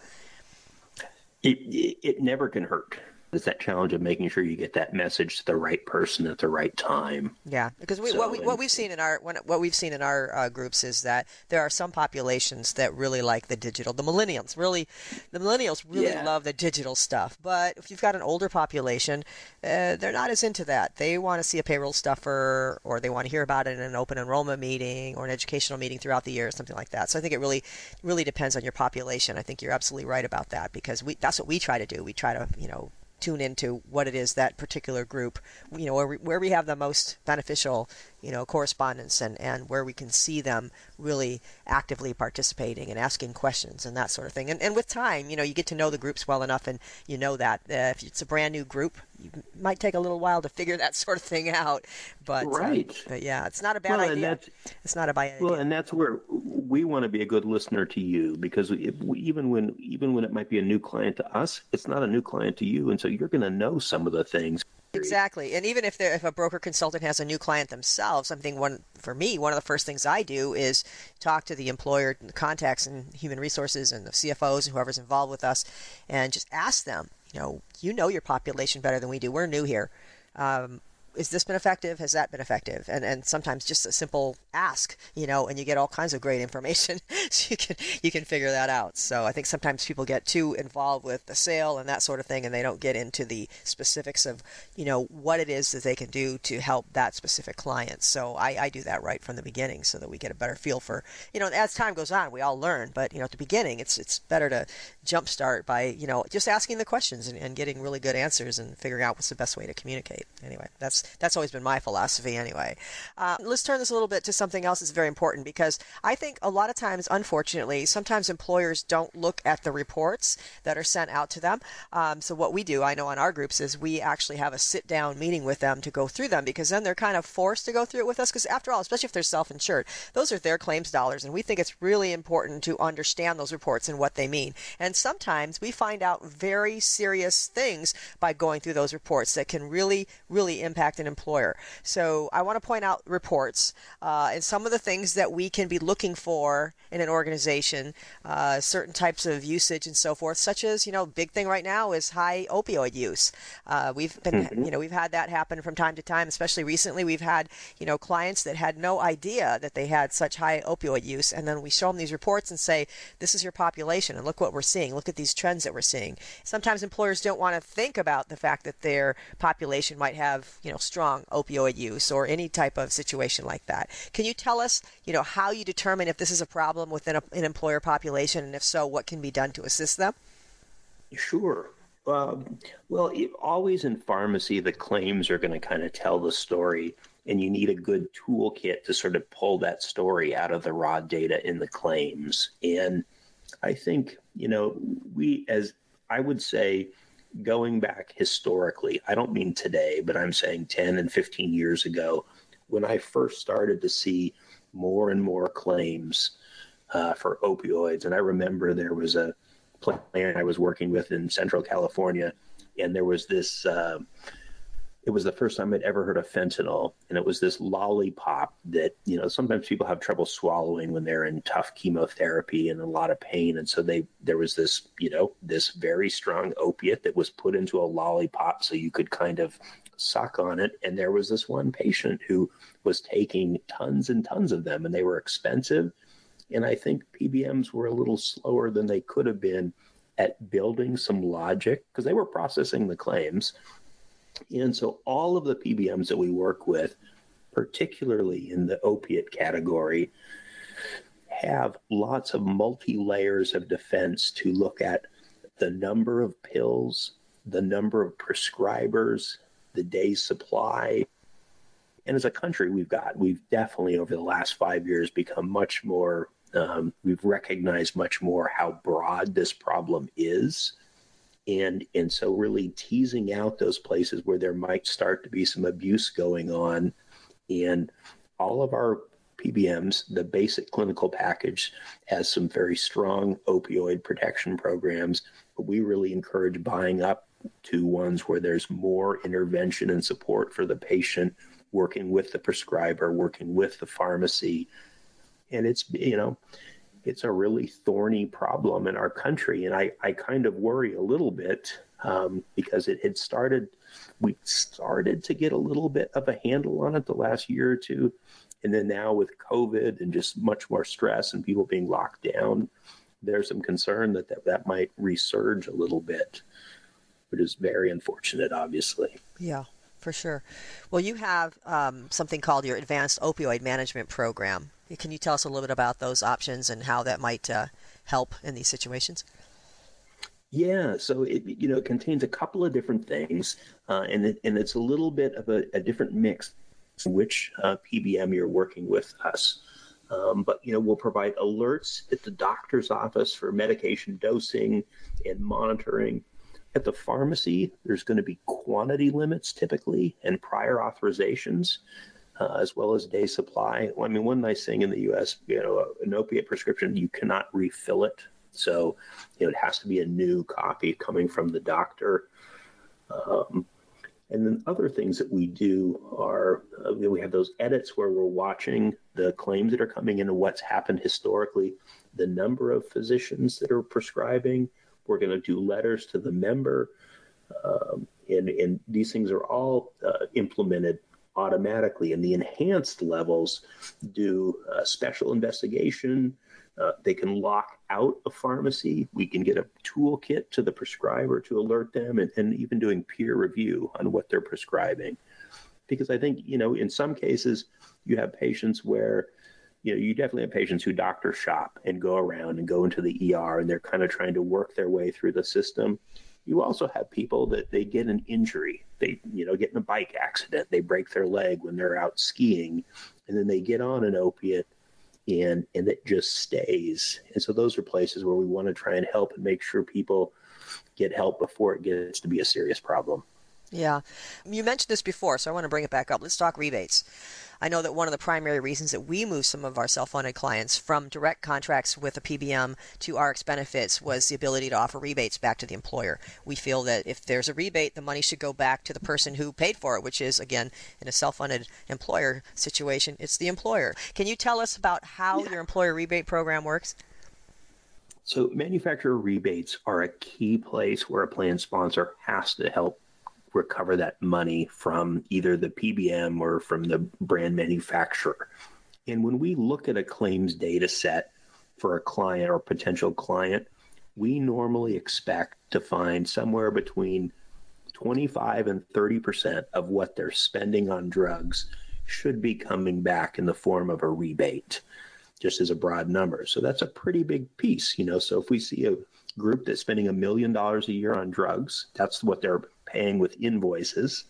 It, it, it never can hurt it's that challenge of making sure you get that message to the right person at the right time. Yeah, because we, so, what we what we've seen in our what we've seen in our uh, groups is that there are some populations that really like the digital. The millennials really, the millennials really yeah. love the digital stuff. But if you've got an older population, uh, they're not as into that. They want to see a payroll stuffer, or they want to hear about it in an open enrollment meeting or an educational meeting throughout the year, or something like that. So I think it really really depends on your population. I think you're absolutely right about that because we that's what we try to do. We try to you know tune into what it is that particular group, you know, where we, where we have the most beneficial you know, correspondence and, and where we can see them really actively participating and asking questions and that sort of thing. And, and with time, you know, you get to know the groups well enough and you know that uh, if it's a brand new group, it might take a little while to figure that sort of thing out. But, uh, right. Uh, but yeah, it's not a bad well, idea. It's not a bad well, idea. Well, and that's where we want to be a good listener to you because we, even when even when it might be a new client to us, it's not a new client to you, and so you're going to know some of the things Exactly, and even if if a broker consultant has a new client themselves, something one for me, one of the first things I do is talk to the employer, the contacts, and human resources, and the CFOs and whoever's involved with us, and just ask them. You know, you know your population better than we do. We're new here. Um, is this been effective? Has that been effective? And and sometimes just a simple ask, you know, and you get all kinds of great information, so you can you can figure that out. So I think sometimes people get too involved with the sale and that sort of thing, and they don't get into the specifics of you know what it is that they can do to help that specific client. So I, I do that right from the beginning, so that we get a better feel for you know as time goes on, we all learn, but you know at the beginning, it's it's better to jumpstart by you know just asking the questions and, and getting really good answers and figuring out what's the best way to communicate. Anyway, that's that's always been my philosophy anyway. Uh, let's turn this a little bit to something else that's very important because I think a lot of times, unfortunately, sometimes employers don't look at the reports that are sent out to them. Um, so what we do, I know on our groups, is we actually have a sit down meeting with them to go through them because then they're kind of forced to go through it with us because after all, especially if they're self-insured, those are their claims dollars and we think it's really important to understand those reports and what they mean. And sometimes we find out very serious things by going through those reports that can really, really impact an employer. So I want to point out reports uh, and some of the things that we can be looking for in an organization, uh, certain types of usage and so forth, such as, you know, big thing right now is high opioid use. Uh, we've been, mm-hmm. you know, we've had that happen from time to time, especially recently. We've had, you know, clients that had no idea that they had such high opioid use. And then we show them these reports and say, this is your population and look what we're seeing. Look at these trends that we're seeing. Sometimes employers don't want to think about the fact that their population might have, you know, strong opioid use or any type of situation like that. Can you tell us, you know, how you determine if this is a problem within a, an employer population, and if so, what can be done to assist them? Sure. Um, well, it, always in pharmacy, the claims are going to kind of tell the story, and you need a good toolkit to sort of pull that story out of the raw data in the claims. And I think, you know, we, as I would say, going back historically, I don't mean today, but I'm saying 10 and 15 years ago, when I first started to see more and more claims uh, for opioids. And I remember there was a plan I was working with in Central California, and there was this. Uh, it was the first time I'd ever heard of fentanyl, and it was this lollipop that you know sometimes people have trouble swallowing when they're in tough chemotherapy and a lot of pain, and so they there was this you know this very strong opiate that was put into a lollipop so you could kind of suck on it, and there was this one patient who was taking tons and tons of them, and they were expensive, and I think PBMs were a little slower than they could have been at building some logic because they were processing the claims And so all of the PBMs that we work with, particularly in the opiate category, have lots of multi layers of defense to look at the number of pills, the number of prescribers, the day's supply. And as a country, we've got, we've definitely over the last five years become much more, um, we've recognized much more how broad this problem is. And, and so really teasing out those places where there might start to be some abuse going on. And all of our PBMs, the basic clinical package has some very strong opioid protection programs, but we really encourage buying up to ones where there's more intervention and support for the patient, working with the prescriber, working with the pharmacy. And it's, you know, it's a really thorny problem in our country. And I, I kind of worry a little bit um, because it had started, we started to get a little bit of a handle on it the last year or two. And then now with COVID and just much more stress and people being locked down, there's some concern that that, that might resurge a little bit, which is very unfortunate, obviously. Yeah, for sure. Well, you have um, something called your Advanced Opioid Management Program. Can you tell us a little bit about those options and how that might uh, help in these situations? Yeah, so it you know it contains a couple of different things, uh, and it, and it's a little bit of a, a different mix which uh, PBM you're working with us. Um, but you know we'll provide alerts at the doctor's office for medication dosing and monitoring. At the pharmacy, there's going to be quantity limits typically and prior authorizations, uh, as well as day supply. I mean, one nice thing in the U.S., you know, an opiate prescription you cannot refill it, so you know it has to be a new copy coming from the doctor. Um, and then other things that we do are uh, we have those edits where we're watching the claims that are coming in and what's happened historically, the number of physicians that are prescribing. We're going to do letters to the member. Um, and, and these things are all uh, implemented automatically. And the enhanced levels do uh, special investigation, uh, they can lock out a pharmacy. We can get a toolkit to the prescriber to alert them and, and even doing peer review on what they're prescribing. Because I think, you know, in some cases, you have patients where, you know, you definitely have patients who doctor shop and go around and go into the ER and they're kind of trying to work their way through the system. You also have people that they get an injury. They, you know, get in a bike accident. They break their leg when they're out skiing and then they get on an opiate and and it just stays. And so those are places where we want to try and help and make sure people get help before it gets to be a serious problem. Yeah. You mentioned this before, so I want to bring it back up. Let's talk rebates. I know that one of the primary reasons that we moved some of our self funded clients from direct contracts with a PBM to RxBenefits was the ability to offer rebates back to the employer. We feel that if there's a rebate, the money should go back to the person who paid for it, which is, again, in a self funded employer situation, it's the employer. Can you tell us about how yeah. your employer rebate program works? So, manufacturer rebates are a key place where a plan sponsor has to help recover that money from either the PBM or from the brand manufacturer. And when we look at a claims data set for a client or potential client, we normally expect to find somewhere between 25 and 30% of what they're spending on drugs should be coming back in the form of a rebate, just as a broad number. So that's a pretty big piece, you know. So if we see a group that's spending a million dollars a year on drugs, that's what they're paying with invoices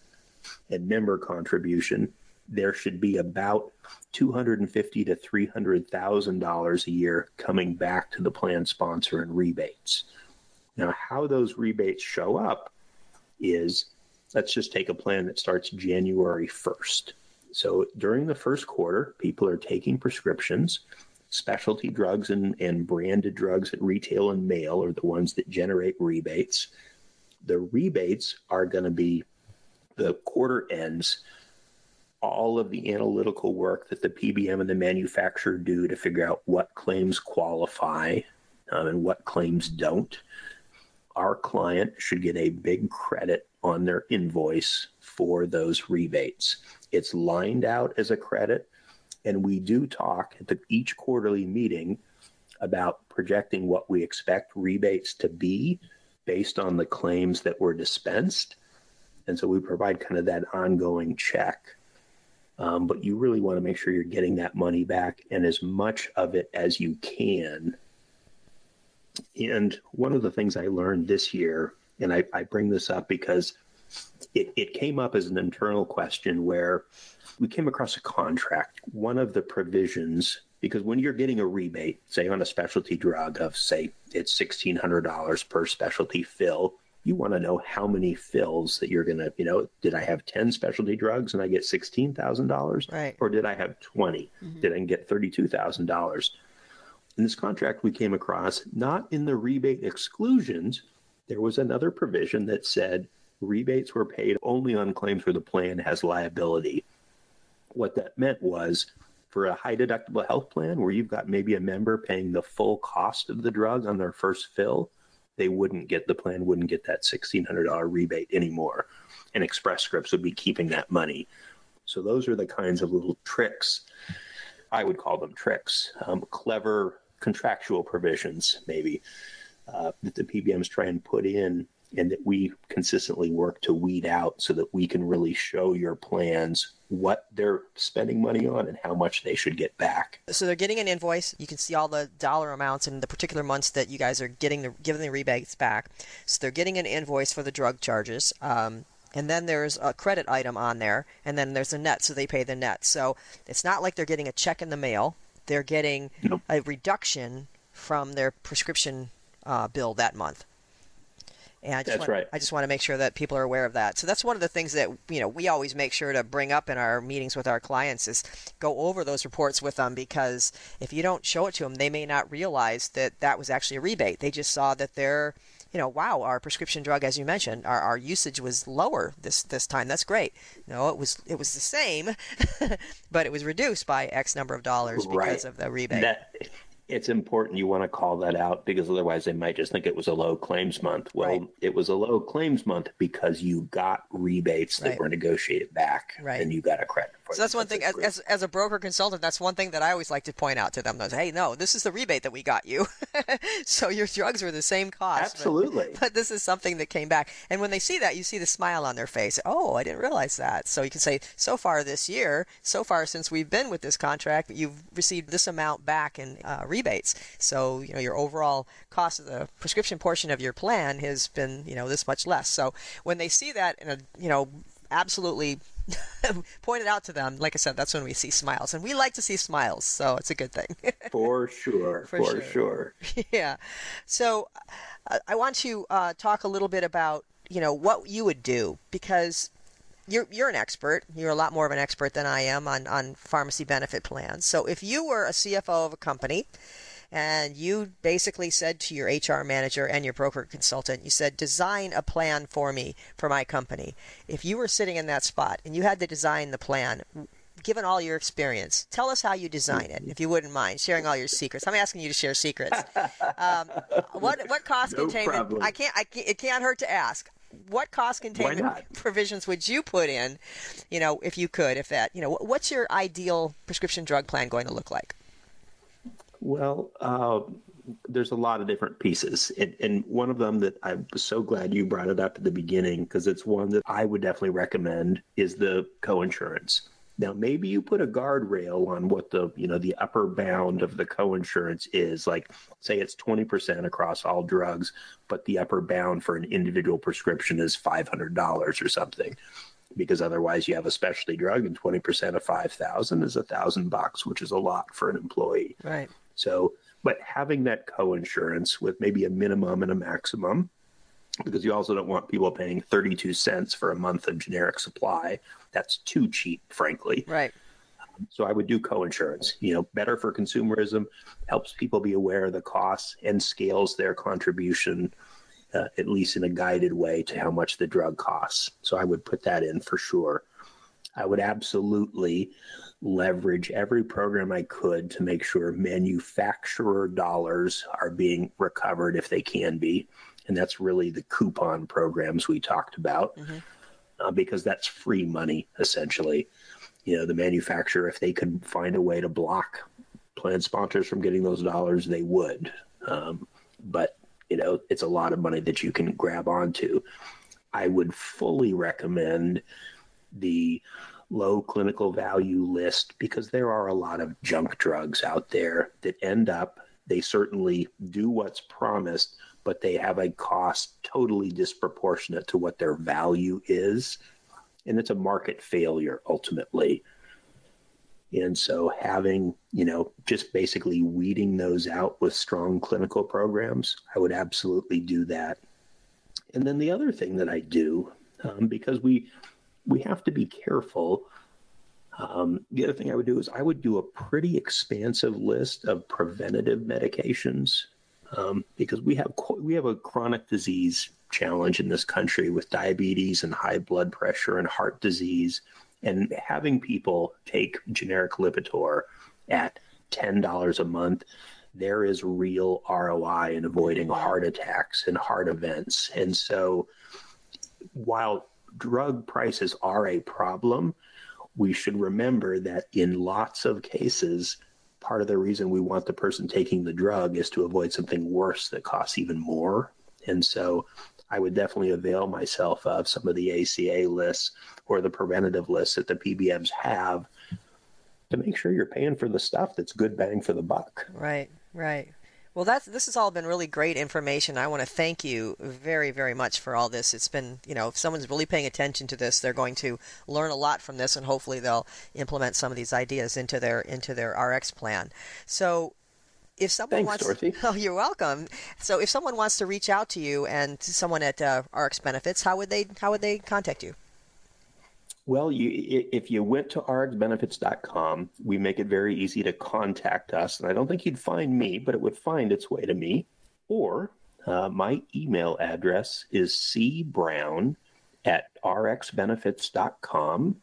and member contribution, there should be about two hundred and fifty to three hundred thousand dollars a year coming back to the plan sponsor in rebates. Now, how those rebates show up is let's just take a plan that starts January 1st. So during the first quarter, people are taking prescriptions. Specialty drugs and, and branded drugs at retail and mail are the ones that generate rebates the rebates are going to be the quarter ends all of the analytical work that the PBM and the manufacturer do to figure out what claims qualify um, and what claims don't. Our client should get a big credit on their invoice for those rebates. It's lined out as a credit, and we do talk at the, each quarterly meeting about projecting what we expect rebates to be based on the claims that were dispensed. And so we provide kind of that ongoing check. Um, but you really want to make sure you're getting that money back and as much of it as you can. And one of the things I learned this year, and I, I bring this up because it, it came up as an internal question where we came across a contract. One of the provisions, because when you're getting a rebate, say on a specialty drug of, say, it's $1,600 per specialty fill, you want to know how many fills that you're going to, you know, did I have 10 specialty drugs and I get $16,000? Right. Or did I have 20? Mm-hmm. Did I get $32,000? In this contract, we came across not in the rebate exclusions, there was another provision that said rebates were paid only on claims where the plan has liability. What that meant was for a high deductible health plan where you've got maybe a member paying the full cost of the drug on their first fill, they wouldn't get the plan wouldn't get that $1600 rebate anymore. And express scripts would be keeping that money. So those are the kinds of little tricks. I would call them tricks. Um, clever contractual provisions maybe uh, that the pbms try and put in and that we consistently work to weed out so that we can really show your plans what they're spending money on and how much they should get back. So they're getting an invoice. You can see all the dollar amounts in the particular months that you guys are getting the giving the rebates back. So they're getting an invoice for the drug charges. Um, and then there's a credit item on there, and then there's a net, so they pay the net. So it's not like they're getting a check in the mail; they're getting nope. a reduction from their prescription uh, bill that month. And I just that's want, right. I just want to make sure that people are aware of that. So that's one of the things that you know we always make sure to bring up in our meetings with our clients is go over those reports with them because if you don't show it to them, they may not realize that that was actually a rebate. They just saw that their you know, wow, our prescription drug, as you mentioned, our, our usage was lower this this time. That's great. No, it was it was the same, but it was reduced by X number of dollars because right. of the rebate. That, it's important you want to call that out because otherwise they might just think it was a low claims month. Well, right. it was a low claims month because you got rebates that right. were negotiated back right. and you got a credit for it. So that's one thing as, as, as, a broker consultant, that's one thing that I always like to point out to them. Is, hey, no, this is the rebate that we got you. so your drugs were the same cost. Absolutely. But, but, this is something that came back. And when they see that, you see the smile on their face. Oh, I didn't realize that. So you can say, so far this year, so far since we've been with this contract, you've received this amount back in uh, rebates. So you know, your overall cost of the prescription portion of your plan has been, you know, this much less. So when they see that in a, you know, absolutely pointed out to them, like I said, that's when we see smiles. And we like to see smiles, so it's a good thing. for sure. For, for sure. sure. yeah. So uh, I want to uh, talk a little bit about, you know, what you would do because you're you're an expert. You're a lot more of an expert than I am on, on pharmacy benefit plans. So if you were a CFO of a company and you basically said to your HR manager and your broker consultant, you said, design a plan for me for my company. If you were sitting in that spot and you had to design the plan, given all your experience, tell us how you design it, if you wouldn't mind sharing all your secrets. I'm asking you to share secrets. Um, what what cost no containment? Problem. I can't. I can't, it can't hurt to ask. What cost containment provisions would you put in? You know, if you could, if that, you know, what's your ideal prescription drug plan going to look like? Well, uh, there's a lot of different pieces. And, and, one of them that I'm so glad you brought it up at the beginning because it's one that I would definitely recommend is the coinsurance. Now, maybe you put a guardrail on what the you know the upper bound of the coinsurance is. Like, say it's 20% across all drugs, but the upper bound for an individual prescription is $500 or something because otherwise you have a specialty drug and 20% of 5000 is a thousand bucks which is a lot for an employee right so, but having that co-insurance with maybe a minimum and a maximum, because you also don't want people paying 32 cents for a month of generic supply. That's too cheap, frankly. Right. So I would do co-insurance. You know, better for consumerism, helps people be aware of the costs and scales their contribution, uh, at least in a guided way, to how much the drug costs. So I would put that in for sure. I would absolutely leverage every program I could to make sure manufacturer dollars are being recovered if they can be. And that's really the coupon programs we talked about mm-hmm. uh, because that's free money, essentially. You know, the manufacturer, if they could find a way to block plan sponsors from getting those dollars, they would. Um, but, you know, it's a lot of money that you can grab onto. I would fully recommend the low clinical value list because there are a lot of junk drugs out there that end up, they certainly do what's promised, but they have a cost totally disproportionate to what their value is. And it's a market failure ultimately. And so having, you know, just basically weeding those out with strong clinical programs, I would absolutely do that. And then the other thing that I do, um, because we we have to be careful. Um, the other thing I would do is I would do a pretty expansive list of preventative medications um, because we have we have a chronic disease challenge in this country with diabetes and high blood pressure and heart disease, and having people take generic Lipitor at ten dollars a month. There is real ROI in avoiding heart attacks and heart events. And so, while drug prices are a problem, we should remember that in lots of cases, part of the reason we want the person taking the drug is to avoid something worse that costs even more. And so I would definitely avail myself of some of the ACA lists or the preventative lists that the PBMs have to make sure you're paying for the stuff that's good bang for the buck. Right, right. Well, that's this has all been really great information. I want to thank you very, very much for all this. It's been, you know, if someone's really paying attention to this, they're going to learn a lot from this, and hopefully they'll implement some of these ideas into their into their RX plan. So, if someone Thanks, wants, Dorothy. oh, you're welcome. So, if someone wants to reach out to you and to someone at uh, RxBenefits, how would they how would they contact you? Well, you, if you went to rxbenefits.com, we make it very easy to contact us. And I don't think you'd find me, but it would find its way to me. Or uh, my email address is cbrown at rxbenefits.com.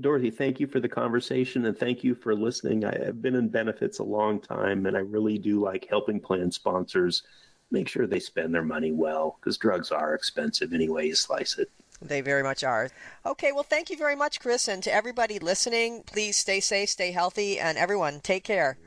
Dorothy, thank you for the conversation and thank you for listening. I, have been in benefits a long time and I really do like helping plan sponsors make sure they spend their money well because drugs are expensive anyway you slice it. They very much are. Okay, well, thank you very much, Chris. And to everybody listening, please stay safe, stay healthy, and everyone, take care.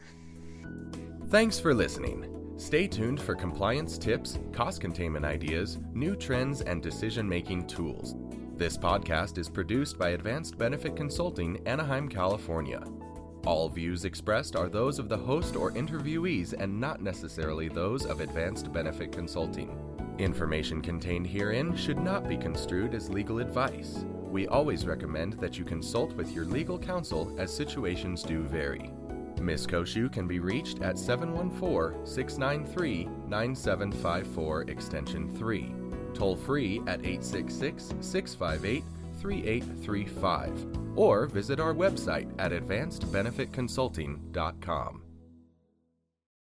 Thanks for listening. Stay tuned for compliance tips, cost containment ideas, new trends, and decision making tools. This podcast is produced by Advanced Benefit Consulting, Anaheim, California. All views expressed are those of the host or interviewees and not necessarily those of Advanced Benefit Consulting. Information contained herein should not be construed as legal advice. We always recommend that you consult with your legal counsel as situations do vary. Ms. Cociu can be reached at 714 693 9754 Extension 3, toll free at 866 658 3835, or visit our website at advancedbenefitconsulting.com.